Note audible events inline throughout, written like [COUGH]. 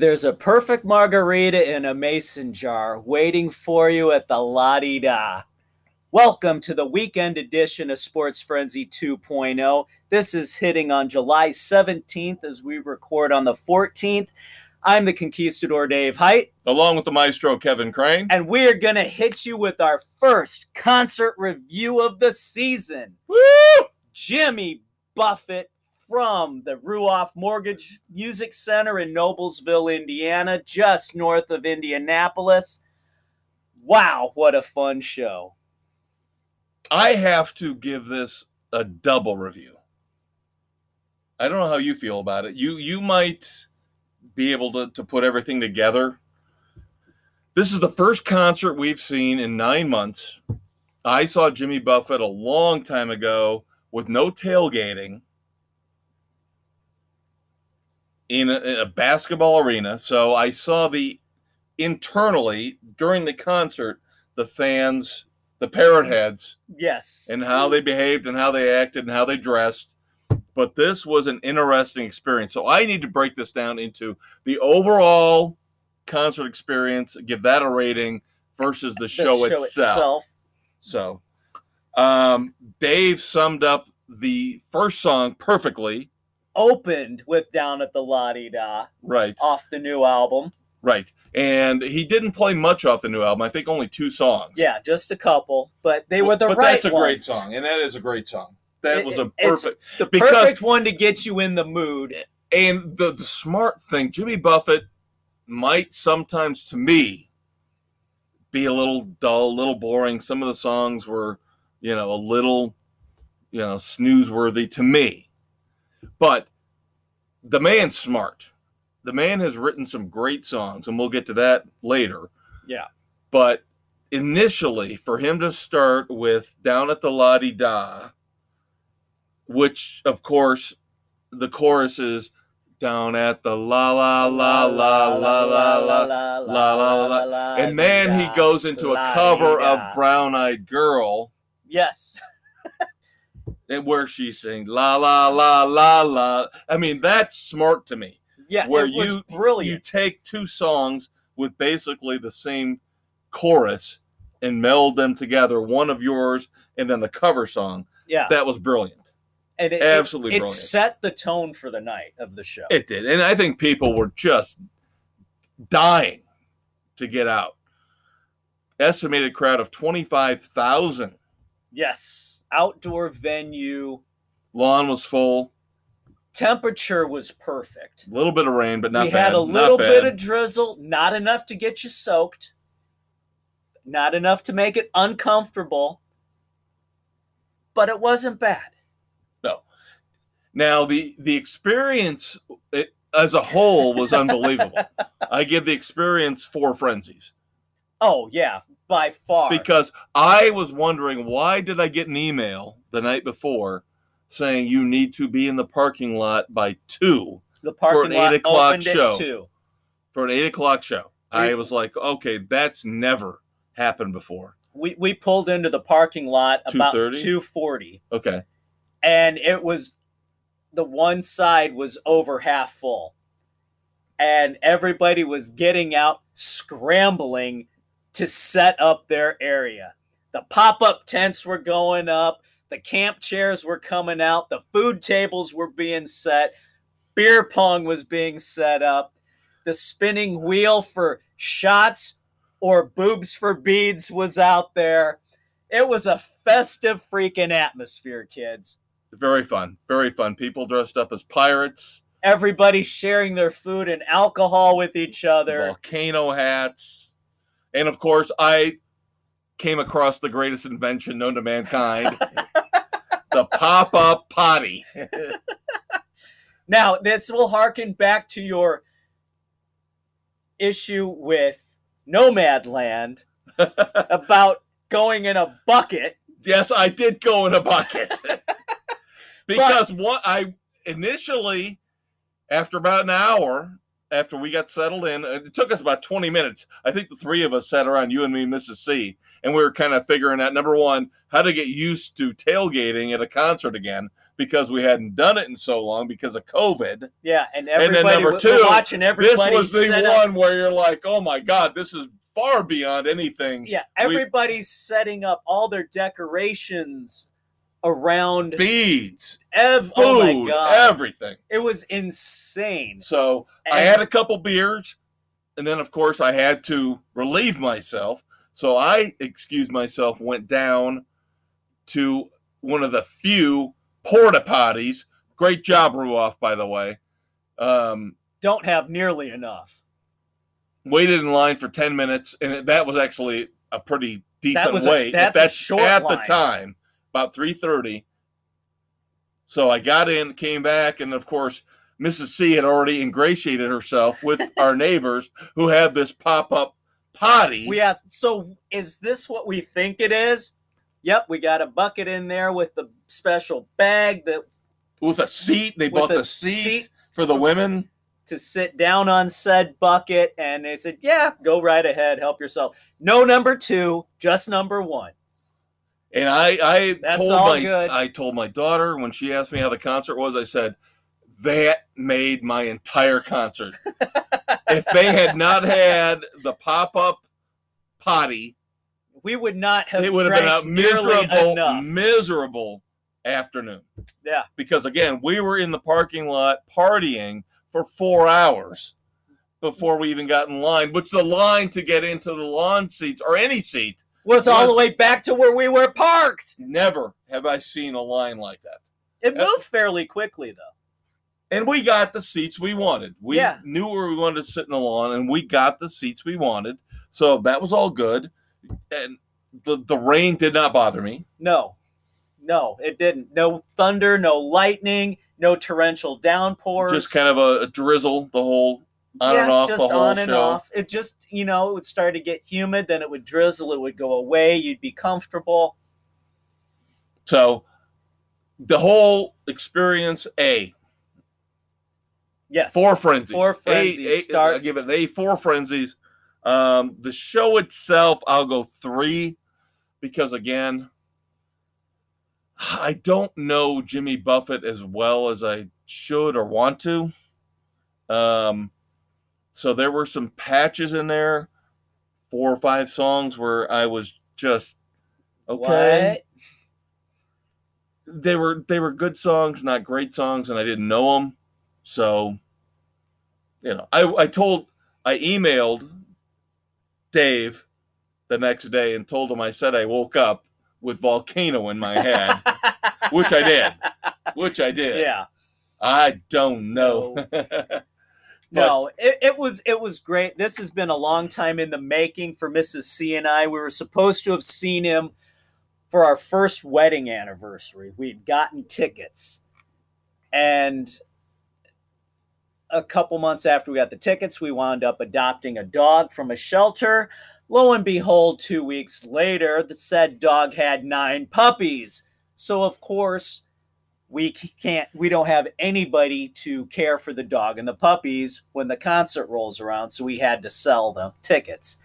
There's a perfect margarita in a mason jar waiting for you at the La Di Da. Welcome to the weekend edition of Sports Frenzy 2.0. This is hitting on July 17th as we record on the 14th. I'm the Conquistador Dave Height, along with the maestro Kevin Crane. and we're going to hit you with our first concert review of the season. Woo! Jimmy Buffett from the Ruoff Mortgage Music Center in Noblesville, Indiana, just north of Indianapolis. Wow, what a fun show. I have to give this a double review. I don't know how you feel about it. You you might be able to, to put everything together. This is the first concert we've seen in nine months. I saw Jimmy Buffett a long time ago with no tailgating in a, in a basketball arena. So I saw the internally during the concert, the fans, the parrot heads, Yes. and how they behaved and how they acted and how they dressed. But this was an interesting experience. So I need to break this down into the overall concert experience, give that a rating versus the, The show, itself. So um, Dave summed up the first song perfectly. Opened with Down at the La Di Da Right, off the new album. right. And he didn't play much off the new album. I think only two songs. Yeah, just a couple, but they were the but right that's a great song, and that is a great song. That It- was a perfect. The Because- perfect one to get you in the mood. And the the smart thing, Jimmy Buffett might sometimes to me be a little dull, a little boring. Some of the songs were, you know, a little, you know, snooze worthy to me. But the man's smart. The man has written some great songs, and we'll get to that later. Yeah. But initially, for him to start with Down at the La Di Da, which of course the chorus is down at the la la la la la la la la la la la and then he goes into a cover of Brown Eyed Girl Yes. And where she sings la la la la la. I mean, that's smart to me. Yeah, Where it was you- You take two songs with basically the same chorus and meld them together, one of yours and then the cover song. yeah. That was brilliant. and it, absolutely it, it brilliant. set the tone for the night of the show. It did. And I think people were just dying to get out. Estimated crowd of 25,000. yes. Outdoor venue. Lawn was full. Temperature was perfect. A little bit of rain, but not we bad. had a little bit of drizzle, not enough to get you soaked, not enough to make it uncomfortable, but it wasn't bad. No. Now the the experience it, as a whole was unbelievable. [LAUGHS] I give the experience four frenzies Oh yeah, by far. because I was wondering why did I get an email the night before saying you need to be in the parking lot by two the parking for an lot eight o'clock show. for an eight o'clock show. I was like, okay, that's never happened before. We we pulled into the parking lot about two forty, Okay, and it was the one side was over half full, and everybody was getting out, scrambling to set up their area. The pop up tents were going up, the camp chairs were coming out, the food tables were being set, beer pong was being set up, the spinning wheel for shots or boobs for beads was out there. It was a festive freaking atmosphere, kids. very fun, very fun. People dressed up as pirates, Everybody sharing their food and alcohol with each other. volcano hats, and of course, I came across the greatest invention known to mankind: [LAUGHS] the pop-up potty. Now, this will harken back to your issue with Nomadland [LAUGHS] about going in a bucket. yes, I did go in a bucket [LAUGHS] because what I initially, after about an hour, after we got settled in, uh, it took us about 20 minutes. I think the three of us sat around, you and me, Mrs. C, and we were kind of figuring out number one, how to get used to tailgating at a concert again because we hadn't done it in so long because of COVID. Yeah, and then everybody number we're two, watching everybody. This was the set up- one where you're like, oh my God, this is far beyond anything. Yeah, everybody's setting up all their decorations around Beads, ev- food, oh my god. everything. it was insane. So I had a couple beers, and then of course I had to relieve myself. So I excused myself, went down to one of the few porta potties. Great job, Ruoff, by the way. Um, Don't have nearly enough. waited in line for 10 minutes, and that was actually a pretty decent was a- wait. that's at that- at the time, about 3:30. So I got in, came back, and of course, Mrs. C had already ingratiated herself with [LAUGHS] our neighbors who had this pop-up potty. We asked, so is this what we think it is? Yep, we got a bucket in there with the special bag that with a seat. They bought a the seat, seat for the women. to sit down on said bucket, and they said, "Yeah, go right ahead, help yourself." No number two, just number one. And I, I That's told my, good. I told my daughter when she asked me how the concert was. I said, "That made my entire concert. [LAUGHS] if they had not had the pop-up potty, We would not have. it would have been a miserable, enough. miserable afternoon. Yeah. Because again, we were in the parking lot partying for four hours before we even got in line. Which the line to get into the lawn seats or any seat, Was all the way back to where we were parked. never have I seen a line like that. It moved fairly quickly, though. And we got the seats we wanted. We Yeah. knew where we wanted to sit in the lawn, and we got the seats we wanted. So that was all good. And the, the rain did not bother me. No, no, it didn't. No thunder, no lightning, no torrential downpours. Just kind of a, a drizzle the whole on yeah, and off just on and show. off. It just, you know, it would start to get humid, then it would drizzle, it would go away, you'd be comfortable. So the whole experience, A, Yes. four frenzies. Four A- frenzies. A- Start- I give it an A, four frenzies. Um, the show itself, I'll go three because again, I don't know Jimmy Buffett as well as I should or want to. Um, so there were some patches in there, four or five songs where I was just okay. What? they were they were good songs, not great songs, and I didn't know them. So, you know, I I told I emailed Dave the next day and told him I said I woke up with volcano in my head, which I did, which I did. [LAUGHS] Yeah. I don't know. No, [LAUGHS] it, it was it was great. This has been a long time in the making for Mrs. C and I. We were supposed to have seen him for our first wedding anniversary. We'd gotten tickets, and a couple months after we got the tickets, we wound up adopting a dog from a shelter. Lo and behold, two weeks later, the said dog had nine puppies. So of course, we can't we don't have anybody to care for the dog and the puppies when the concert rolls around so we had to sell the tickets.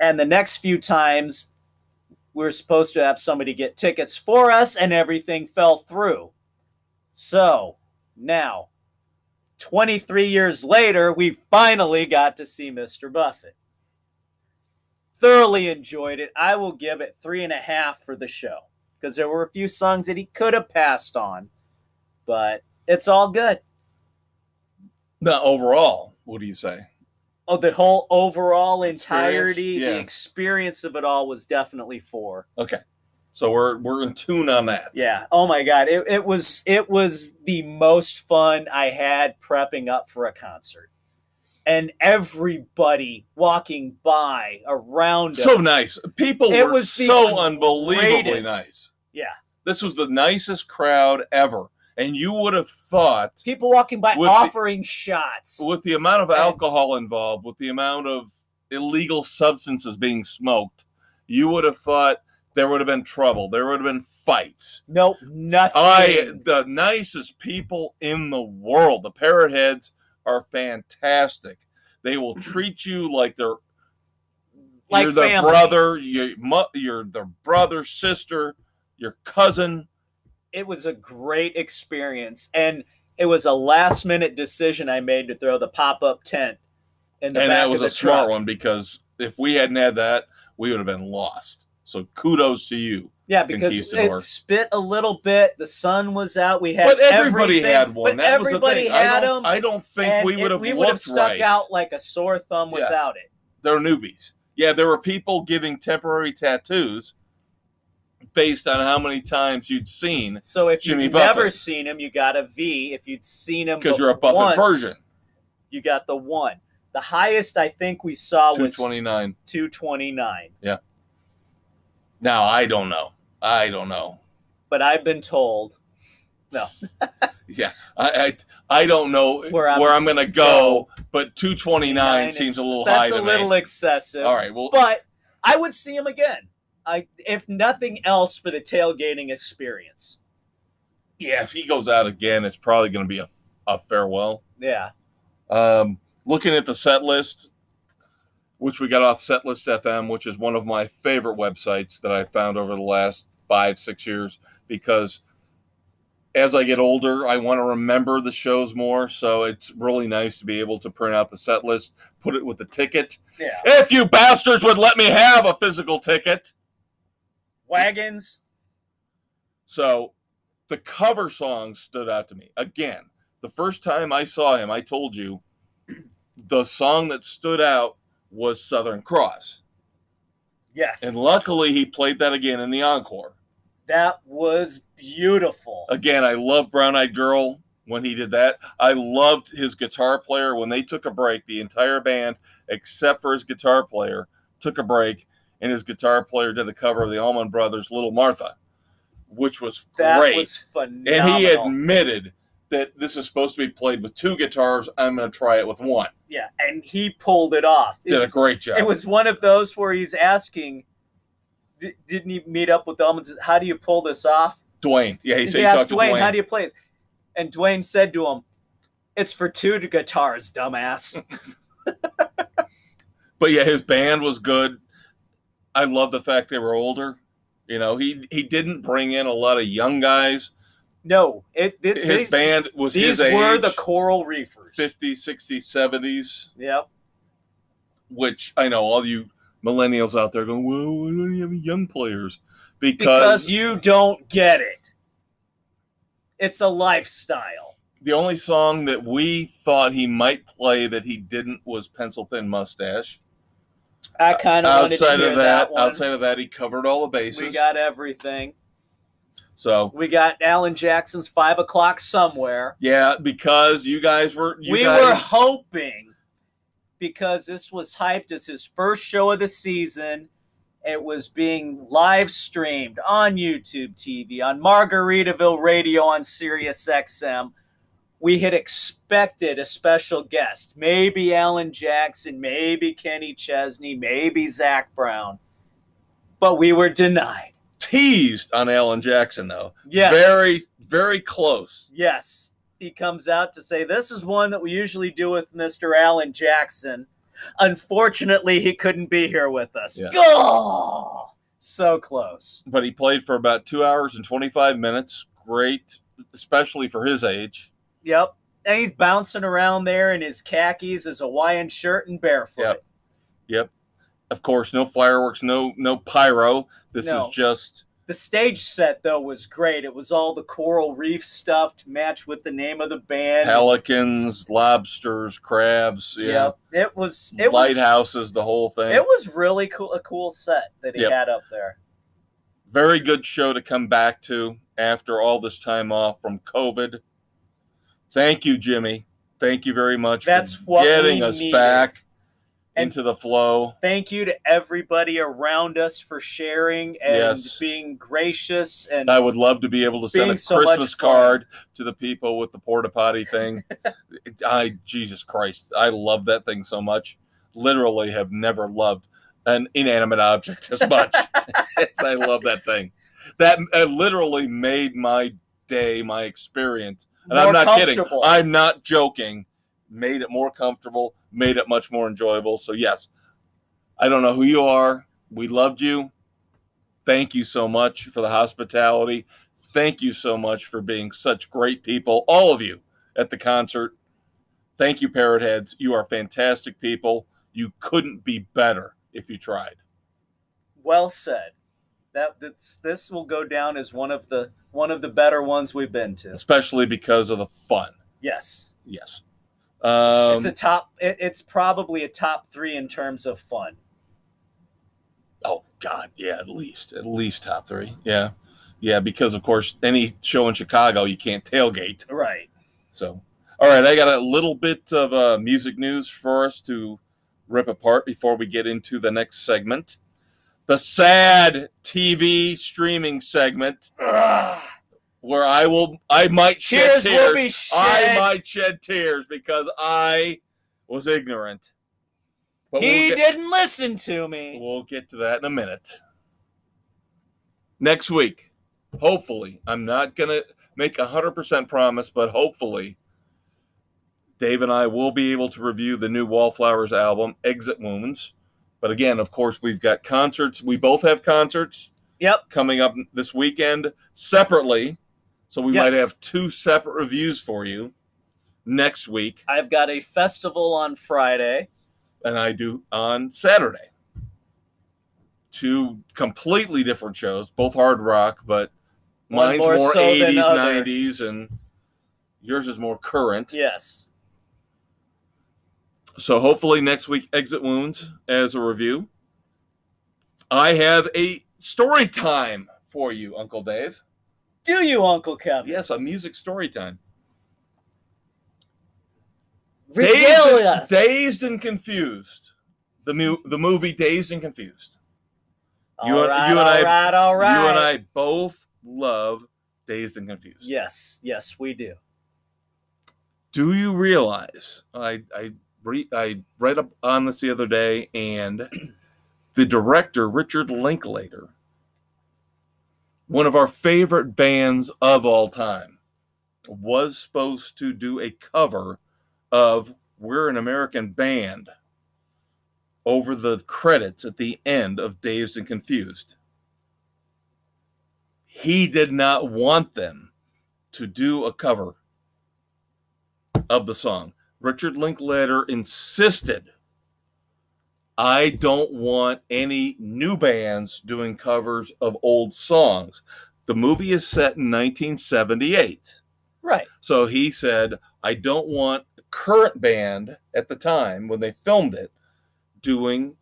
And the next few times we are supposed to have somebody get tickets for us and everything fell through. So now 23 years later we finally got to see mr buffett. Thoroughly enjoyed it. I will give it three and a half for the show because there were a few songs that he could have passed on but it's all good. now, overall, what do you say? Oh, the whole overall entirety, yeah. the experience of it all was definitely four. Okay, so we're we're in tune on that. Yeah. Oh my God. It, it was it was the most fun I had prepping up for a concert. And everybody walking by around So us. nice. People It were was so unbelievably greatest. nice. Yeah. This was the nicest crowd ever. And you would have thought, People walking by With the- offering shots. with the amount of alcohol involved, with the amount of illegal substances being smoked, you would have thought there would have been trouble. There would have been fights. Nope, nothing. I, the nicest people in the world, the parrot heads are fantastic. They will [CLEARS THROAT] treat you like they're Like you're their family. brother, your you're their brother, sister, your cousin. It was a great experience and it was a last minute decision i made to throw the pop-up tent in the and back that was of the a smart one because if we hadn't had that, we would have been lost. So kudos to you. yeah because it spit a little bit the sun was out we had But everybody had one. but that was everybody the thing. had I them I don't think we would have we would have stuck right. out like a sore thumb Yeah. without it They're newbies. Yeah, there were people giving temporary tattoos based on how many times you'd seen so if Jimmy you've never seen him you got a v if you'd seen him because you're a Buffett once, version. you got the one the highest i think we saw was 229. 229 Now I don't know. I don't know. but i've been told No. [LAUGHS] Yeah, I I, I don't know Where where I'm- I'm, gonna go, but 229 seems a little that's high a little me. excessive All right, well, but I would see him again. I, if nothing else, for the tailgating experience. yeah, if he goes out again, it's probably going to be a, a farewell. Yeah, Um, looking at the set list, which we got off Setlist FM, which is one of my favorite websites that I found over the last five, six years, because as I get older, I want to remember the shows more. So it's really nice to be able to print out the set list, put it with the ticket. yeah. If you bastards would let me have a physical ticket. Wagons. So the cover song stood out to me. Again, the first time I saw him, I told you the song that stood out was Southern Cross. Yes, And luckily he played that again in the encore. that was beautiful. Again, I love Brown Eyed Girl when he did that. I loved his guitar player when they took a break. The entire band, except for his guitar player, took a break, and his guitar player did the cover of the Allman Brothers' Little Martha, which was that great. was phenomenal. and he admitted that this is supposed to be played with two guitars. I'm going to try it with one. yeah, and he pulled it off. Did a great job. it was one of those where he's asking, "D- didn't he meet up with them? and How do you pull this off? Duane. Yeah, he He, said he asked Duane, Duane. "How do you play this?" And Duane said to him, "It's for two guitars, dumbass." [LAUGHS] but yeah, his band was good. I love the fact they were older. You know, he he didn't bring in a lot of young guys. No, it, it His these, band was these his age, were the Coral Reefers. 50s, 60s, 70s, Yep. which I know all you millennials out there going, well, why don't you have young players? Because Because, you don't get it. It's a lifestyle. the only song that we thought he might play that he didn't was Pencil Thin Mustache. I kind of outside of that, one. outside of that, he covered all the bases. we got everything. so We got Alan Jackson's Five O'clock Somewhere. yeah, because you guys were you we guys, were hoping because this was hyped as his first show of the season. It was being live streamed on YouTube TV, on Margaritaville Radio, on Sirius XM. We had expected a special guest, maybe Alan Jackson, maybe Kenny Chesney, maybe Zac Brown, but we were denied. teased on Alan Jackson though. Yes, Very very close. Yes. He comes out to say, This is one that we usually do with Mr. Alan Jackson. Unfortunately, he couldn't be here with us. Yeah. Go! So close. But he played for about 2 hours and 25 minutes. Great, especially for his age. Yep. And he's bouncing around there in his khakis, his Hawaiian shirt, and barefoot. Yep. Yep. Of course, no fireworks, no no pyro. This No. is just The stage set, though, was great. It was all the coral reef stuff to match with the name of the band. pelicans, lobsters, crabs, yeah. Yep. It was it was lighthouses, the whole thing. it was really cool a cool set that he Yep. had up there. Very good show to come back to after all this time off from COVID. Thank you, Jimmy. Thank you very much That's for getting us needed. back And- into the flow. thank you to everybody around us for sharing and Yes. being gracious and I would love to be able to send a so Christmas card to the people with the porta potty thing. [LAUGHS] I Jesus Christ, I love that thing so much. Literally, have never loved an inanimate object as much [LAUGHS] as I love that thing. That uh, literally made my day, my experience. And I'm not kidding. I'm not joking. made it more comfortable, made it much more enjoyable. So, yes, I don't know who you are. We loved you. Thank you so much for the hospitality. Thank you so much for being such great people, all of you at the concert. Thank you, Parrot Heads. You are fantastic people. You couldn't be better if you tried. Well said. That that's, this will go down as one of the one of the better ones we've been to. Especially because of the fun. Yes. Yes. Um, it's a top. It, it's probably a top three in terms of fun. Oh God, yeah, at least at least top three. Yeah, yeah, because of course any show in Chicago you can't tailgate. Right. So, all right, I got a little bit of uh, music news for us to rip apart before we get into the next segment, the sad TV streaming segment. Ugh. Where I will, I might Tears shed will tears. be shed. I might shed tears because I was ignorant. But he we'll get- didn't listen to me. We'll get to that in a minute. Next week, hopefully, I'm not going to make a 100% promise, but hopefully, Dave and I will be able to review the new Wallflowers album, Exit Wounds. But again, of course, we've got concerts. We both have concerts Yep. coming up this weekend separately. So we Yes. might have two separate reviews for you next week, I've got a festival on Friday. and I do on Saturday. Two completely different shows, both hard rock, but One mine's more more, so 80s, 90s, and yours is more current. Yes. So hopefully next week, Exit Wounds as a review. I have a story time for you, Uncle Dave. Do you, Uncle Kevin? Yes, a music story time. Regale Dazed, us. Dazed and Confused. The, mu- the movie Dazed and Confused. you all and- right, you and all I- right, all right. You and I both love Dazed and Confused. Yes, yes, we do. Do you realize I I re, I read up on this the other day, and [CLEARS THROAT] the director Richard Linklater, one of our favorite bands of all time, was supposed to do a cover of "We're an American Band" over the credits at the end of Dazed and Confused. He did not want them to do a cover of the song. Richard Linklater insisted, I don't want any new bands doing covers of old songs. The movie is set in 1978. Right. So he said, I don't want current band at the time when they filmed it doing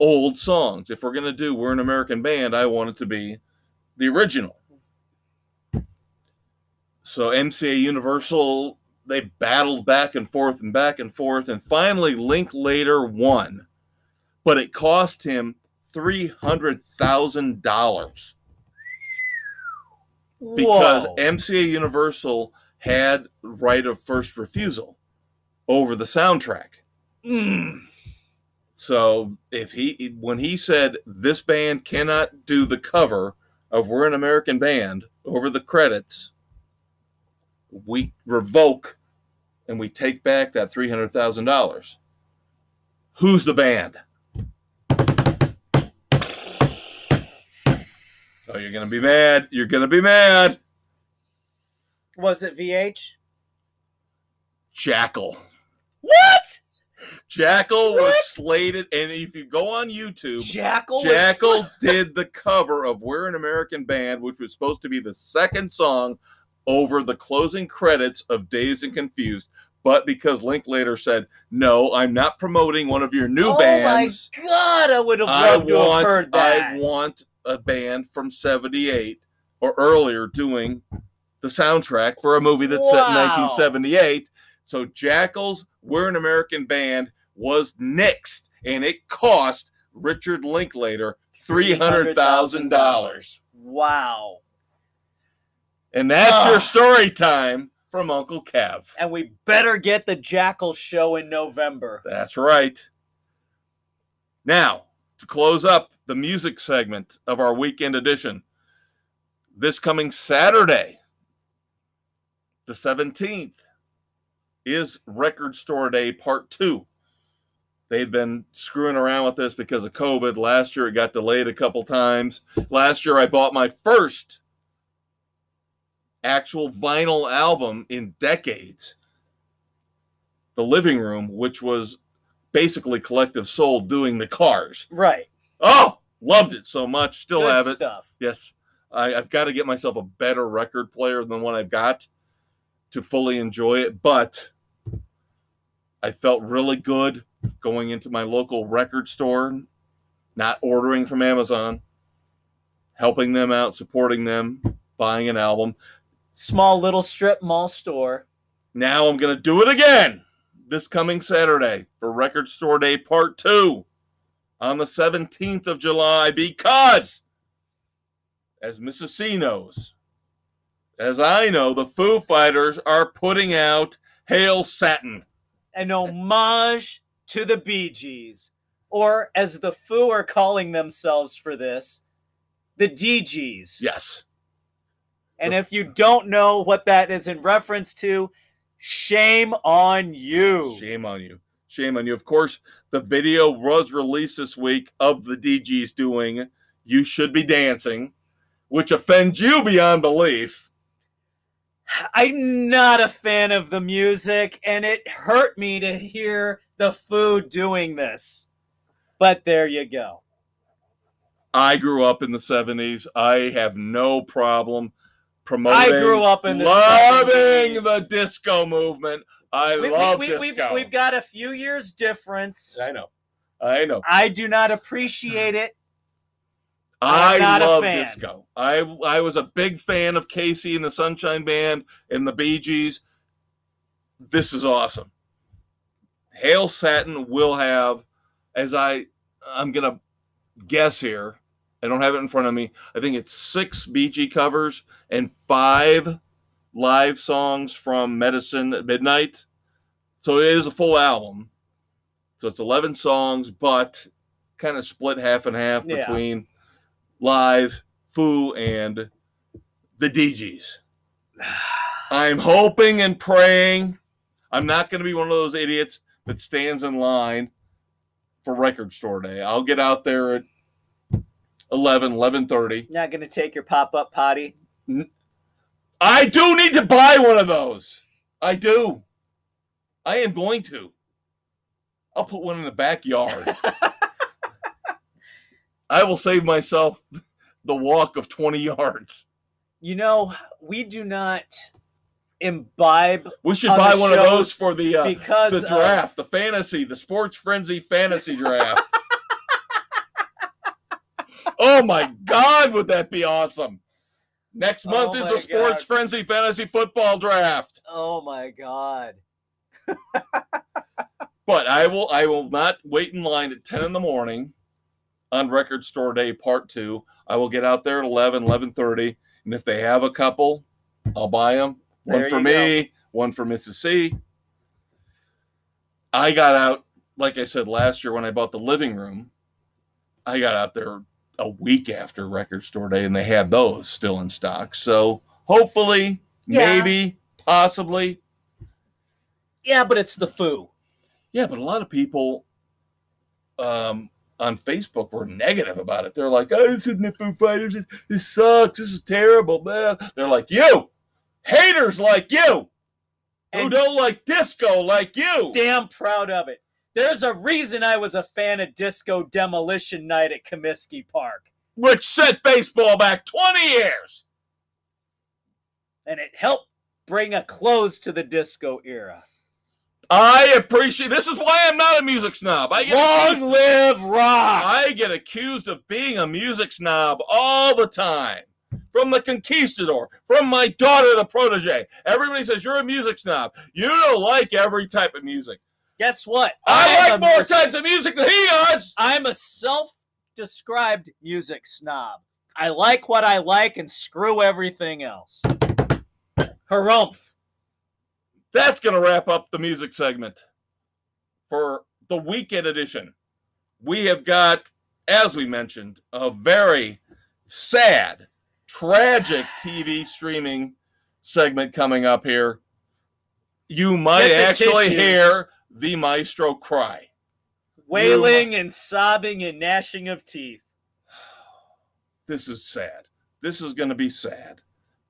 old songs. If we're going to do We're an American Band, I want it to be the original. So MCA Universal, they battled back and forth and back and forth, and finally Linklater won. But it cost him $300,000 because Whoa. MCA Universal had right of first refusal over the soundtrack. Mm. So if he when he said this band cannot do the cover of We're an American Band over the credits, we revoke and we take back that three hundred thousand dollars. Who's the band? Oh, you're gonna be mad. You're gonna be mad. Was it VH? Jackyl. What? Jackyl was slated, and if you go on YouTube, Jackyl. was- Jackyl did the cover of We're an American Band, which was supposed to be the second song over the closing credits of Dazed and Confused. But because Linklater said, No, I'm not promoting one of your new oh bands. my god! I would have I loved to have want heard that. I want a band from 78 or earlier doing the soundtrack for a movie that's set in 1978. So Jackyl's We're an American Band was nixed and it cost Richard Linklater $300,000. Wow. And that's your ah. story time from Uncle Kev. And we better get the Jackyl show in November. That's right. Now, to close up the music segment of our weekend edition, this coming Saturday, the 17th, is Record Store Day Part 2. They've been screwing around with this because of COVID. Last year it got delayed a couple times. Last year I bought my first actual vinyl album in decades. The Living Room, which was basically Collective Soul doing the cars. Right. Oh, loved it so much. Still Good have it. stuff. Yes. I, I've got to get myself a better record player than what I've got to fully enjoy it. But I felt really good going into my local record store, not ordering from Amazon, helping them out, supporting them, buying an album. Small little strip mall store. Now I'm going to do it again this coming Saturday for Record Store Day Part 2 on the 17th of July because, as Mrs. C knows, as I know, the Foo Fighters are putting out Hail Satin. An homage to the Bee Gees, or as the Foo are calling themselves for this, the Dee Gees. Yes. And if you don't know what that is in reference to, shame on you. Shame on you. Shame on you. Of course, the video was released this week of the Dee Gees doing You Should Be Dancing, which offends you beyond belief. I'm not a fan of the music, and it hurt me to hear the Foo doing this. But there you go. I grew up in the 70s. I have no problem promoting. I grew up in the loving 70s. the disco movement. I We, love we, we, disco. we've, we've got a few years difference. I know. I know. I do not appreciate it. I I'm not a love disco. I I was a big fan of KC and the Sunshine Band and the Bee Gees. This is awesome. Hail Satin will have, as I I'm gonna guess here. I don't have it in front of me. I think it's six BG covers and five live songs from Medicine at Midnight. So it is a full album. So it's 11 songs, but kind of split half and half Yeah. between live, Foo, and the Dee Gees. [SIGHS] I'm hoping and praying. I'm not going to be one of those idiots that stands in line for record store day. I'll get out there at 11, 11:30. Not going to take your pop up potty. I do need to buy one of those. I do. I am going to. I'll put one in the backyard. [LAUGHS] I will save myself the walk of 20 yards. You know, we do not imbibe We should On buy one of those for the uh, because the of- draft, the fantasy, the sports frenzy fantasy draft. [LAUGHS] oh my god, would that be awesome? Next oh month Oh is a sports God. frenzy fantasy football draft. oh my god. But I will I will not wait in line at 10 in the morning on record store day part 2. I will get out there at 11, 11:30 and if they have a couple, I'll buy them. One There for me, one for Mrs. C. I got out like I said last year when I bought the living room. I got out there a week after record store day and they had those still in stock. So, hopefully, Yeah. maybe, possibly Yeah, but it's the Foo. Yeah, but a lot of people um, on Facebook were negative about it. They're like, "Oh, this isn't the Foo Fighters. This, this sucks. This is terrible." Man. They're like, "You haters like you who don't like disco like you." damn proud of it. There's a reason I was a fan of Disco Demolition Night at Comiskey Park, Which set baseball back twenty years. and it helped bring a close to the disco era. I appreciate. This is why I'm not a music snob. I get Long accused, live rock! I get accused of being a music snob all the time. From the conquistador, from my daughter, the protege. Everybody says you're a music snob. You don't like every type of music. Guess what? I I like more mis- types of music than he does. I'm a self-described music snob. I like what I like and screw everything else. Harumph. That's going to wrap up the music segment for the weekend edition. We have got, as we mentioned, a very sad, tragic TV streaming segment coming up here. You might actually tissues. hear the maestro cry. Wailing and sobbing and gnashing of teeth. [SIGHS] This is sad. This is going to be sad.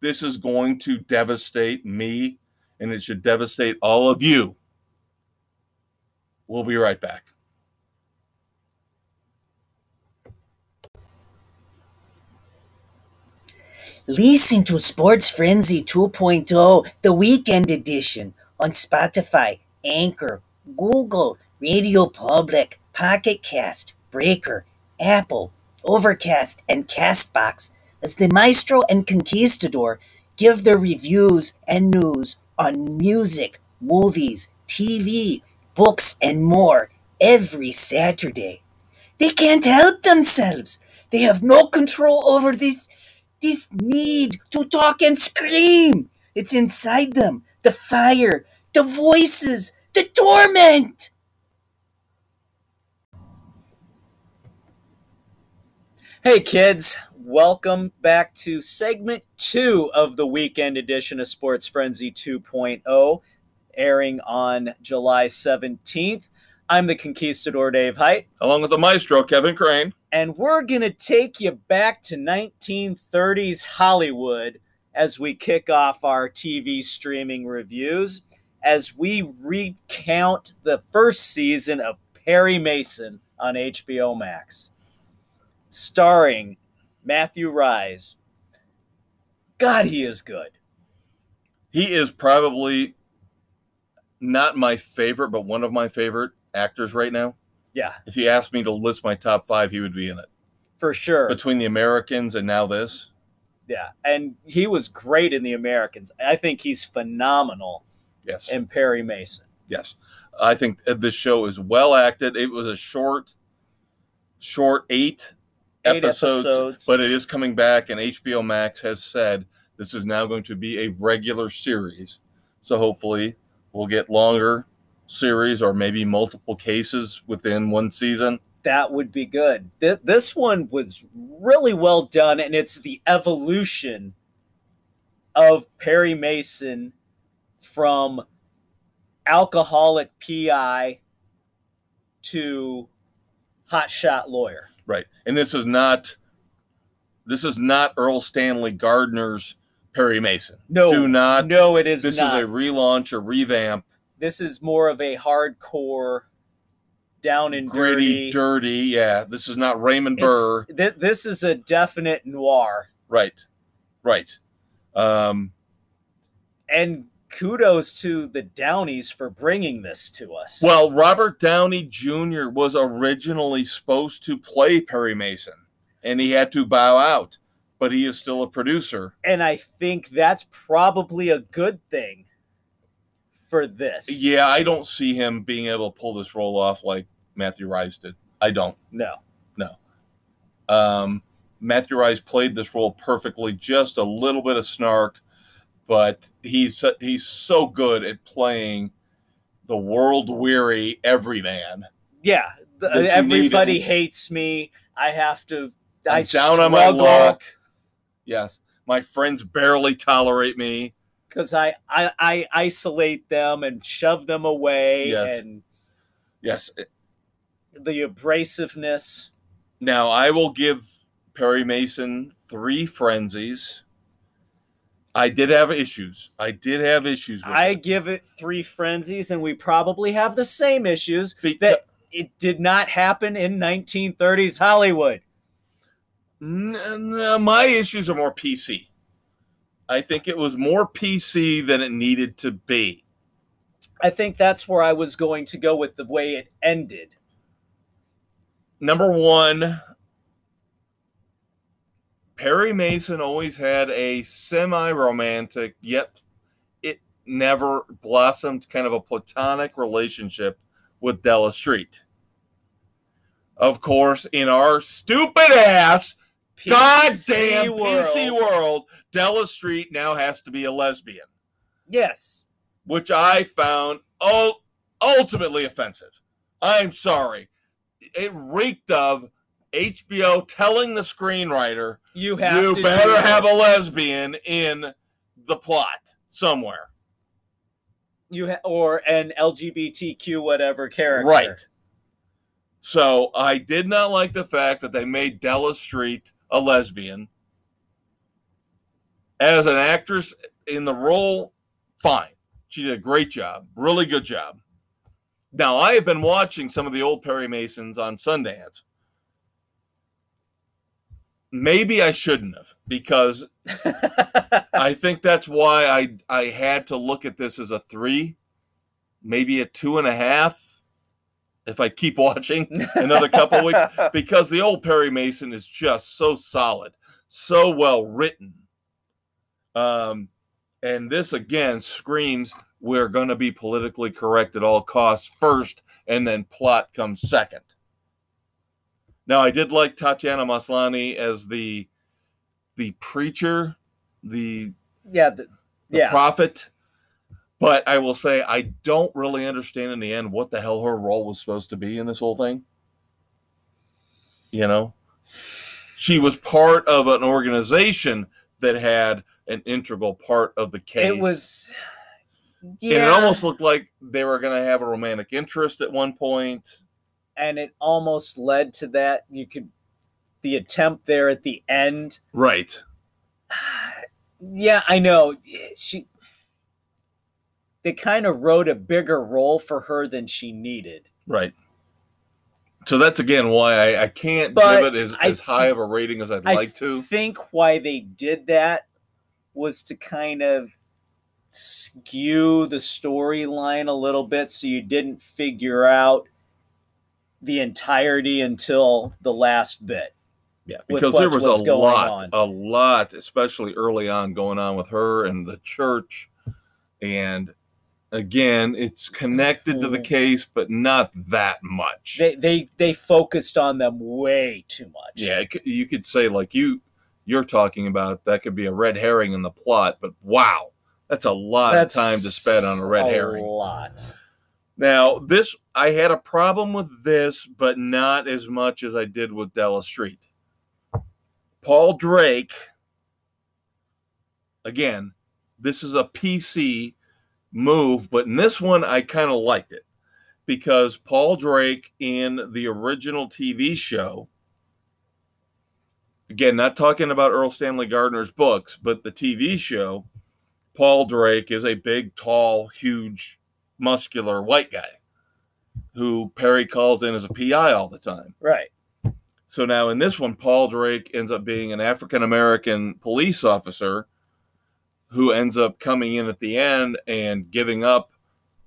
This is going to devastate me and it should devastate all of you. We'll be right back. Listen to Sports Frenzy 2.0, the weekend edition on Spotify, Anchor, Google, Radio Public, Pocket Cast, Breaker, Apple, Overcast, and Castbox as the maestro and conquistador give their reviews and news on music, movies, TV, books, and more every Saturday. They can't help themselves. They have no control over this this need to talk and scream. It's inside them. The fire, the voices, the torment! Hey, kids, welcome back to segment two of the weekend edition of Sports Frenzy 2.0, airing on July 17th. I'm the conquistador Dave Height. Along with the maestro Kevin Crane. And we're going to take you back to 1930s Hollywood as we kick off our TV streaming reviews as we recount the first season of Perry Mason on HBO Max, starring Matthew Rhys. God, he is good. He is probably not my favorite, but one of my favorite actors right now. Yeah. If you asked me to list my top five, he would be in it. For sure. Between the Americans and now this. Yeah. And he was great in the Americans. I think he's phenomenal Yes. And Perry Mason. Yes. I think this show is well acted. It was a short, short eight, eight episodes, episodes, but it is coming back, and HBO Max has said this is now going to be a regular series. So hopefully, we'll get longer series or maybe multiple cases within one season. That would be good. Th- this one was really well done, and it's the evolution of Perry Mason from alcoholic PI to hotshot lawyer. Right. And this is not this is not Erle Stanley Gardner's Perry Mason. No. Do not No, it is This not. is a relaunch, a revamp. This is more of a hardcore down and gritty, dirty. dirty. Yeah, this is not Raymond Burr. Th- this is a definite noir. Right, right. Um, and kudos to the Downeys for bringing this to us. Well, Robert Downey Jr. was originally supposed to play Perry Mason, and he had to bow out, but he is still a producer. And I think that's probably a good thing for this. Yeah, I don't see him being able to pull this role off like Matthew Rhys did. I don't. No. No. Um, Matthew Rhys played this role perfectly, just a little bit of snark but he's he's so good at playing the world weary everyman. Yeah, everybody hates me. I have to. I'm I down on my luck. Yes, my friends barely tolerate me because I, I I isolate them and shove them away. Yes. And yes, the abrasiveness. Now I will give Perry Mason three frenzies I did have issues. I did have issues. I it. give it three frenzies, and we probably have the same issues that it did not happen in 1930s Hollywood. N- n- my issues are more PC. I think it was more PC than it needed to be. I think that's where I was going to go with the way it ended. Number one, Perry Mason always had a semi romantic, yet it never blossomed kind of a platonic relationship with Della Street. Of course, in our stupid ass, PC goddamn world. PC world, Della Street now has to be a lesbian. Yes. Which I found ultimately offensive. I'm sorry. It reeked of HBO telling the screenwriter, "You have you better have a lesbian in the plot somewhere." You ha- or an LGBTQ whatever character, right? So I did not like the fact that they made Della Street a lesbian. As an actress in the role, fine. She did a great job, really good job. Now I have been watching some of the old Perry Masons on Sundance Maybe I shouldn't have because [LAUGHS] I think that's why I I had to look at this as a three, maybe a two and a half. If I keep [LAUGHS] watching another couple of weeks, [LAUGHS] because the old Perry Mason is just so solid, so well written. Um, and this again screams we're going to be politically correct at all costs first, and then plot comes second. Now, I did like Tatiana Maslany as the the preacher, the yeah, the, the yeah. prophet. But I will say I don't really understand in the end what the hell her role was supposed to be in this whole thing. You know, she was part of an organization that had an integral part of the case. It was. And Yeah, it almost looked like they were going to have a romantic interest at one point. And it almost led to that. You could the attempt there at the end. Right. [SIGHS] Yeah, I know. She they kind of wrote a bigger role for her than she needed. Right. So that's again why I, I can't But give it as, as high of a rating as I'd I like to. think why they did that was to kind of skew the storyline a little bit so you didn't figure out the entirety until the last bit. Yeah, because there was was a lot, on. a lot, especially early on, going on with her and the church. And again, it's connected to the Mhm. case, but not that much. They they they focused on them way too much. yeah, you could say like you you're talking about that could be a red herring in the plot, but wow, that's a lot That's of time to spend on a red herring. A lot. Now, this I had a problem with this, but not as much as I did with Della Street. Paul Drake, again, this is a PC move, but in this one I kind of liked it because Paul Drake in the original TV show, again, not talking about Erle Stanley Gardner's books, but the TV show, Paul Drake is a big, tall, huge, muscular white guy who Perry calls in as a PI all the time. Right. So now in this one, Paul Drake ends up being an African American police officer who ends up coming in at the end and giving up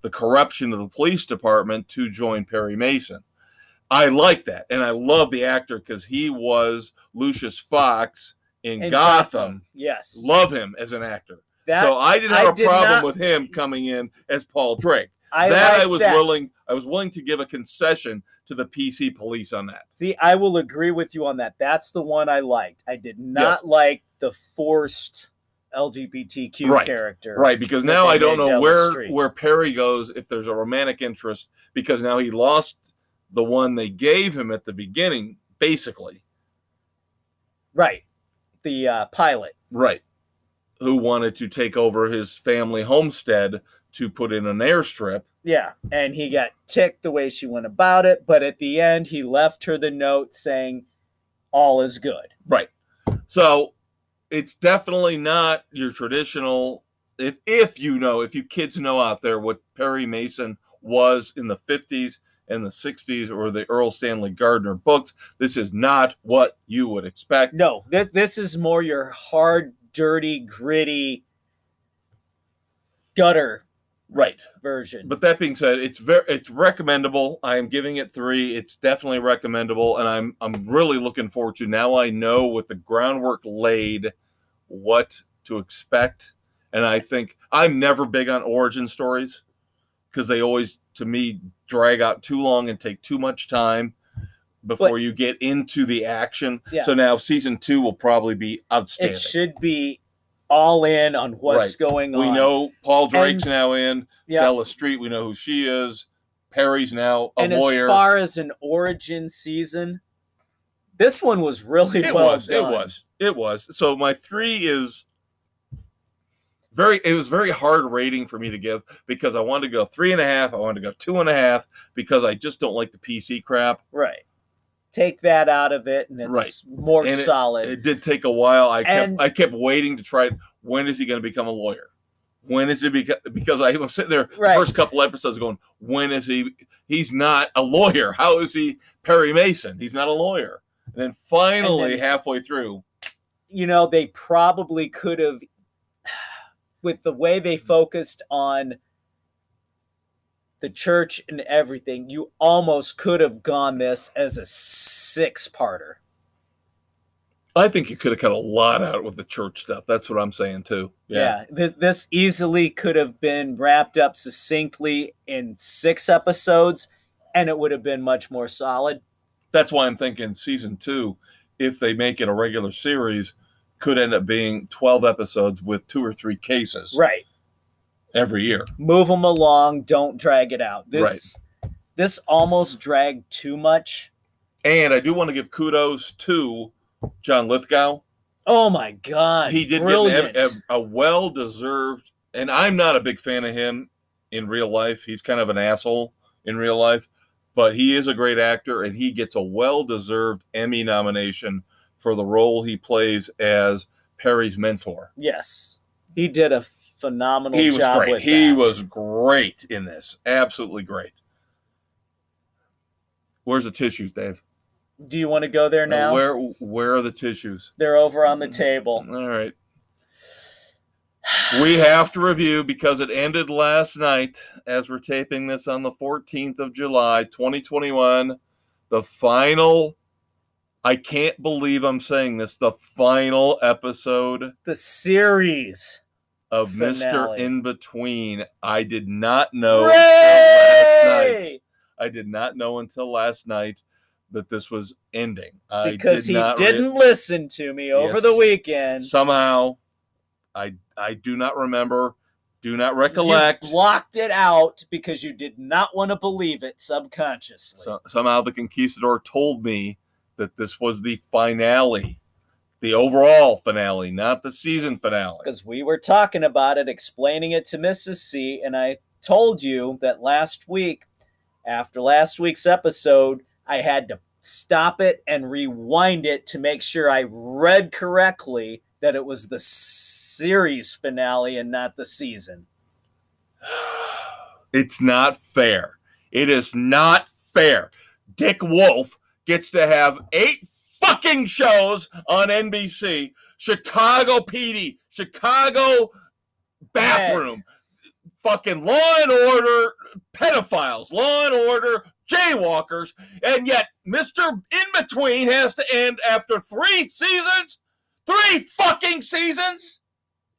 the corruption of the police department to join Perry Mason. I like that. And I love the actor because he was Lucius Fox in, In Gotham. Yes. Love him as an actor. That so I didn't have a did problem not- with him coming in as Paul Drake. I that like I was that. willing I was willing to give a concession to the PC police on that. See, I will agree with you on that. That's the one I liked. I did not Yes. like the forced LGBTQ Right, character. Right, because now I don't know where where Perry goes if there's a romantic interest because now he lost the one they gave him at the beginning, basically. Right. The uh, pilot. Right. Who wanted to take over his family homestead to put in an airstrip. Yeah. And he got ticked the way she went about it. But at the end, he left her the note saying, all is good. Right. So it's definitely not your traditional if if you know, if you kids know out there what Perry Mason was in the 50s and the 60s or the Erle Stanley Gardner books, this is not what you would expect. No, this, this is more your hard, dirty, gritty, gutter Right. version. But that being said, it's very it's recommendable. I am giving it 3. It's definitely recommendable and I'm I'm really looking forward to now I know with the groundwork laid what to expect and I think I'm never big on origin stories because they always to me drag out too long and take too much time before But- you get into the action. Yeah. So now season 2 will probably be outstanding. it should be all in on what's going on. we know Paul Drake's now in. yeah. Della Street, we know who she is. Perry's now a and lawyer. as far as an origin season, this one was really it well was, it was, it was. So my three is very it was very hard rating for me to give because I wanted to go three and a half, I wanted to go two and a half because I just don't like the PC crap. Right. Take that out of it, and it's Right. more And solid. It did take a while. I kept And- I kept waiting to try. When is he going to become a lawyer? When is he beca- because I was sitting there Right. the first couple episodes going, when is he? He's not a lawyer. How is he Perry Mason? He's not a lawyer. And then finally, then- halfway through, you know, they probably could have, [SIGHS] with the way they focused on the church and everything, you almost could have gone this as a six parter. I think you could have cut a lot out with the church stuff. That's what I'm saying too. Yeah, th- this easily could have been wrapped up succinctly in six episodes, and it would have been much more solid. that's why I'm thinking season two, if they make it a regular series, could end up being 12 episodes with two or three cases Right. Every year. Move them along. Don't drag it out. This, Right. This almost dragged too much. And I do want to give kudos to John Lithgow. Oh my god! He did brilliant. get a, a well deserved, and I'm not a big fan of him in real life. He's kind of an asshole in real life, but he is a great actor, and he gets a well deserved Emmy nomination for the role he plays as Perry's mentor. yes, he did a phenomenal he was great. He that. was great in this. Absolutely great. Where's the tissues, Dave? Do you want to go there now? Uh, where where are the tissues? They're over on the table. All right. We have to review because it ended last night as we're taping this on the 14th of July, 2021. The final I can't believe I'm saying this, the final episode The series. Of Mr. In Between. I did not know until last night. I did not know until last night that this was ending. I Because did he not re- didn't listen to me over Yes. the weekend. somehow I I do not remember, do not You recollect. blocked it out because you did not want to believe it subconsciously. So, somehow the conquistador told me that this was the finale, the overall finale, not the season finale. because we were talking about it, explaining it to Mrs. C, and I told you that last week, after last week's episode, I had to stop it and rewind it to make sure I read correctly that it was the series finale and not the season. [SIGHS] It's not fair. It is not fair. Dick Wolf gets to have eight fucking shows on NBC. Chicago PD, Chicago bathroom, fucking Law and Order, pedophiles, Law and Order, jaywalkers, and yet Mr. In Between has to end after three seasons? Three fucking seasons?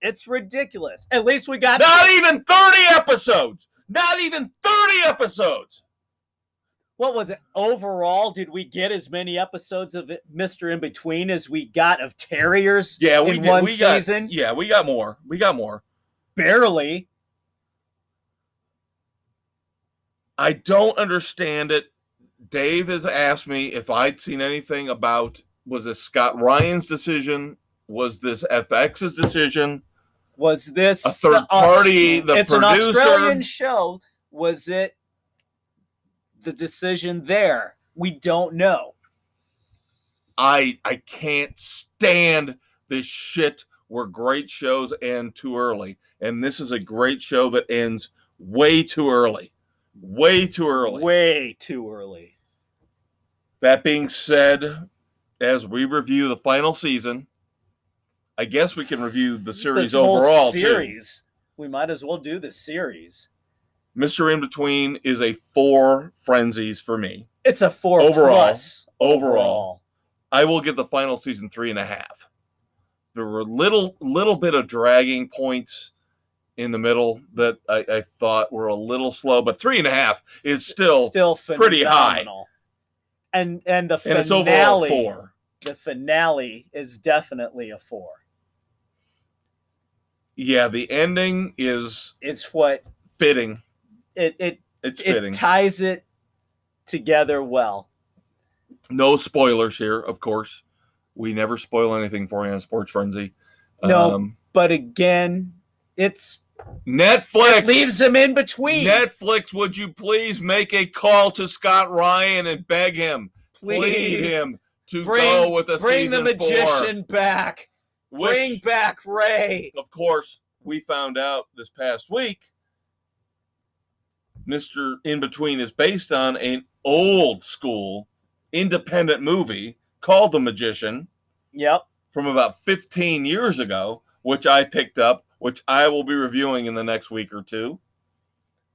It's ridiculous. At least we got Not even 30 episodes. Not even 30 episodes. What was it overall? Did we get as many episodes of Mr. In Between as we got of Terriers? Yeah, we in did. one we season. Got, yeah, we got more. We got more. Barely. I don't understand it. Dave has asked me if I'd seen anything about was this Scott Ryan's decision? Was this FX's decision? Was this A third the party, the it's producer? an Australian show. Was it the decision there? We don't know. I I can't stand this shit where great shows end too early. And this is a great show that ends way too early. Way too early. Way too early. That being said, as we review the final season, I guess we can review the series This whole overall series. We might as well do the series. Mr. In Between is a four frenzies for me. It's a four Overall. plus Overall. I will give the final season three and a half. There were little little bit of dragging points in the middle that I, I thought were a little slow, but three and a half is still, still pretty high. And and the and it's overall four. the finale is definitely a four. Yeah, the ending is It's what fitting. It it It's it fitting. ties it together well. no spoilers here, of course. We never spoil anything for you on Sports Frenzy. No. Um, But again, It's Netflix it leaves him in between. Netflix, would you please make a call to Scott Ryan and beg him, plead Please him to bring, go with a bring the season four, magician back. which, bring back Ray. of course, we found out this past week. Mr. In Between is based on an old school independent movie called The Magician Yep. from about 15 years ago, which I picked up, which I will be reviewing in the next week or two.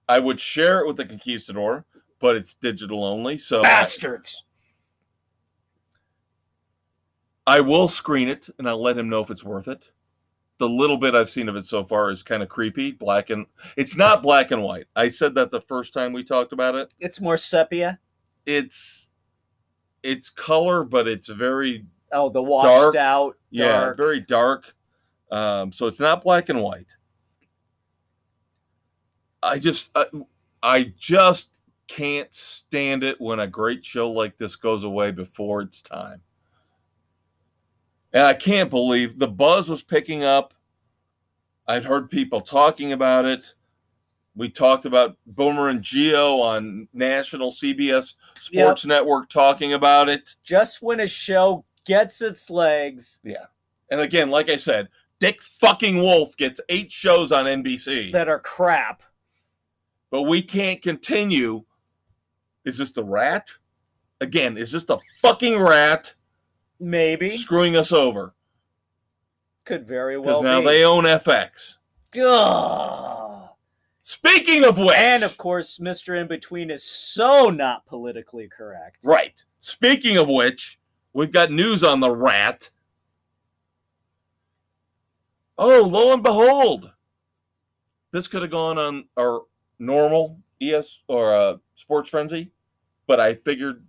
I would share it with the Conquistador, but it's digital only. So I, Bastards. I will screen it and I'll let him know if it's worth it. The little bit I've seen of it so far is kind of creepy. Black and it's not black and white. I said that the first time we talked about it. It's more sepia. It's it's color, but it's very Oh, the washed Dark. out. yeah, dark. very dark. Um, so it's not black and white. I just, I, I just can't stand it when a great show like this goes away before its time. And I can't believe the buzz was picking up. I'd heard people talking about it. We talked about Boomer and Gio on national CBS Sports Network talking about it. Just when a show gets its legs Yeah. And again, like I said, Dick fucking Wolf gets eight shows on NBC, that are crap. but we can't continue. Is this the rat? Again, is this the fucking rat Maybe. screwing us over? Could very well Because now be. they own FX. Ugh. Speaking of which, And of course, Mr. In Between is so not politically correct. right. Speaking of which, we've got news on the rat. Oh, lo and behold, this could have gone on our normal ES or uh, Sports Frenzy, but I figured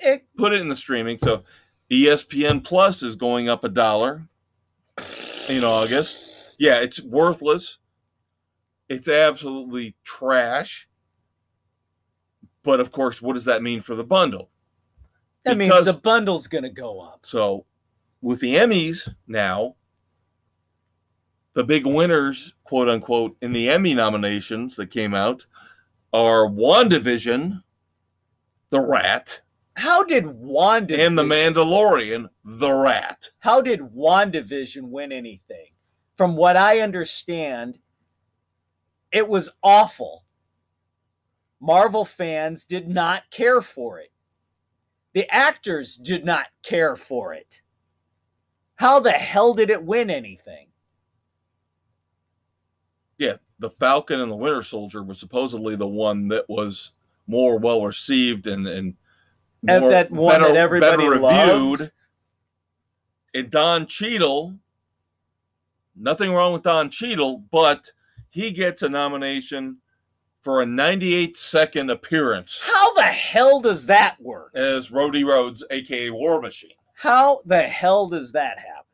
It, put it in the streaming. So ESPN Plus is going up a dollar in August. Yeah, it's worthless. It's absolutely trash. But of course, what does that mean for the bundle? that means the bundle's going to go up. So with the Emmys now, the big winners, quote unquote, in the Emmy nominations that came out are WandaVision, The Rat, How did WandaVision and The Mandalorian, The Rat. How did WandaVision win anything? From what I understand, it was awful. Marvel fans did not care for it. The actors did not care for it. How the hell did it win anything? Yeah, the Falcon and the Winter Soldier was supposedly the one that was more well received and and, And more- that one that everybody better loved? reviewed. And Don Cheadle, nothing wrong with Don Cheadle, but he gets a nomination for a 98 second appearance How the hell does that work? as Rhodey Rhodes, aka War Machine. How the hell does that happen?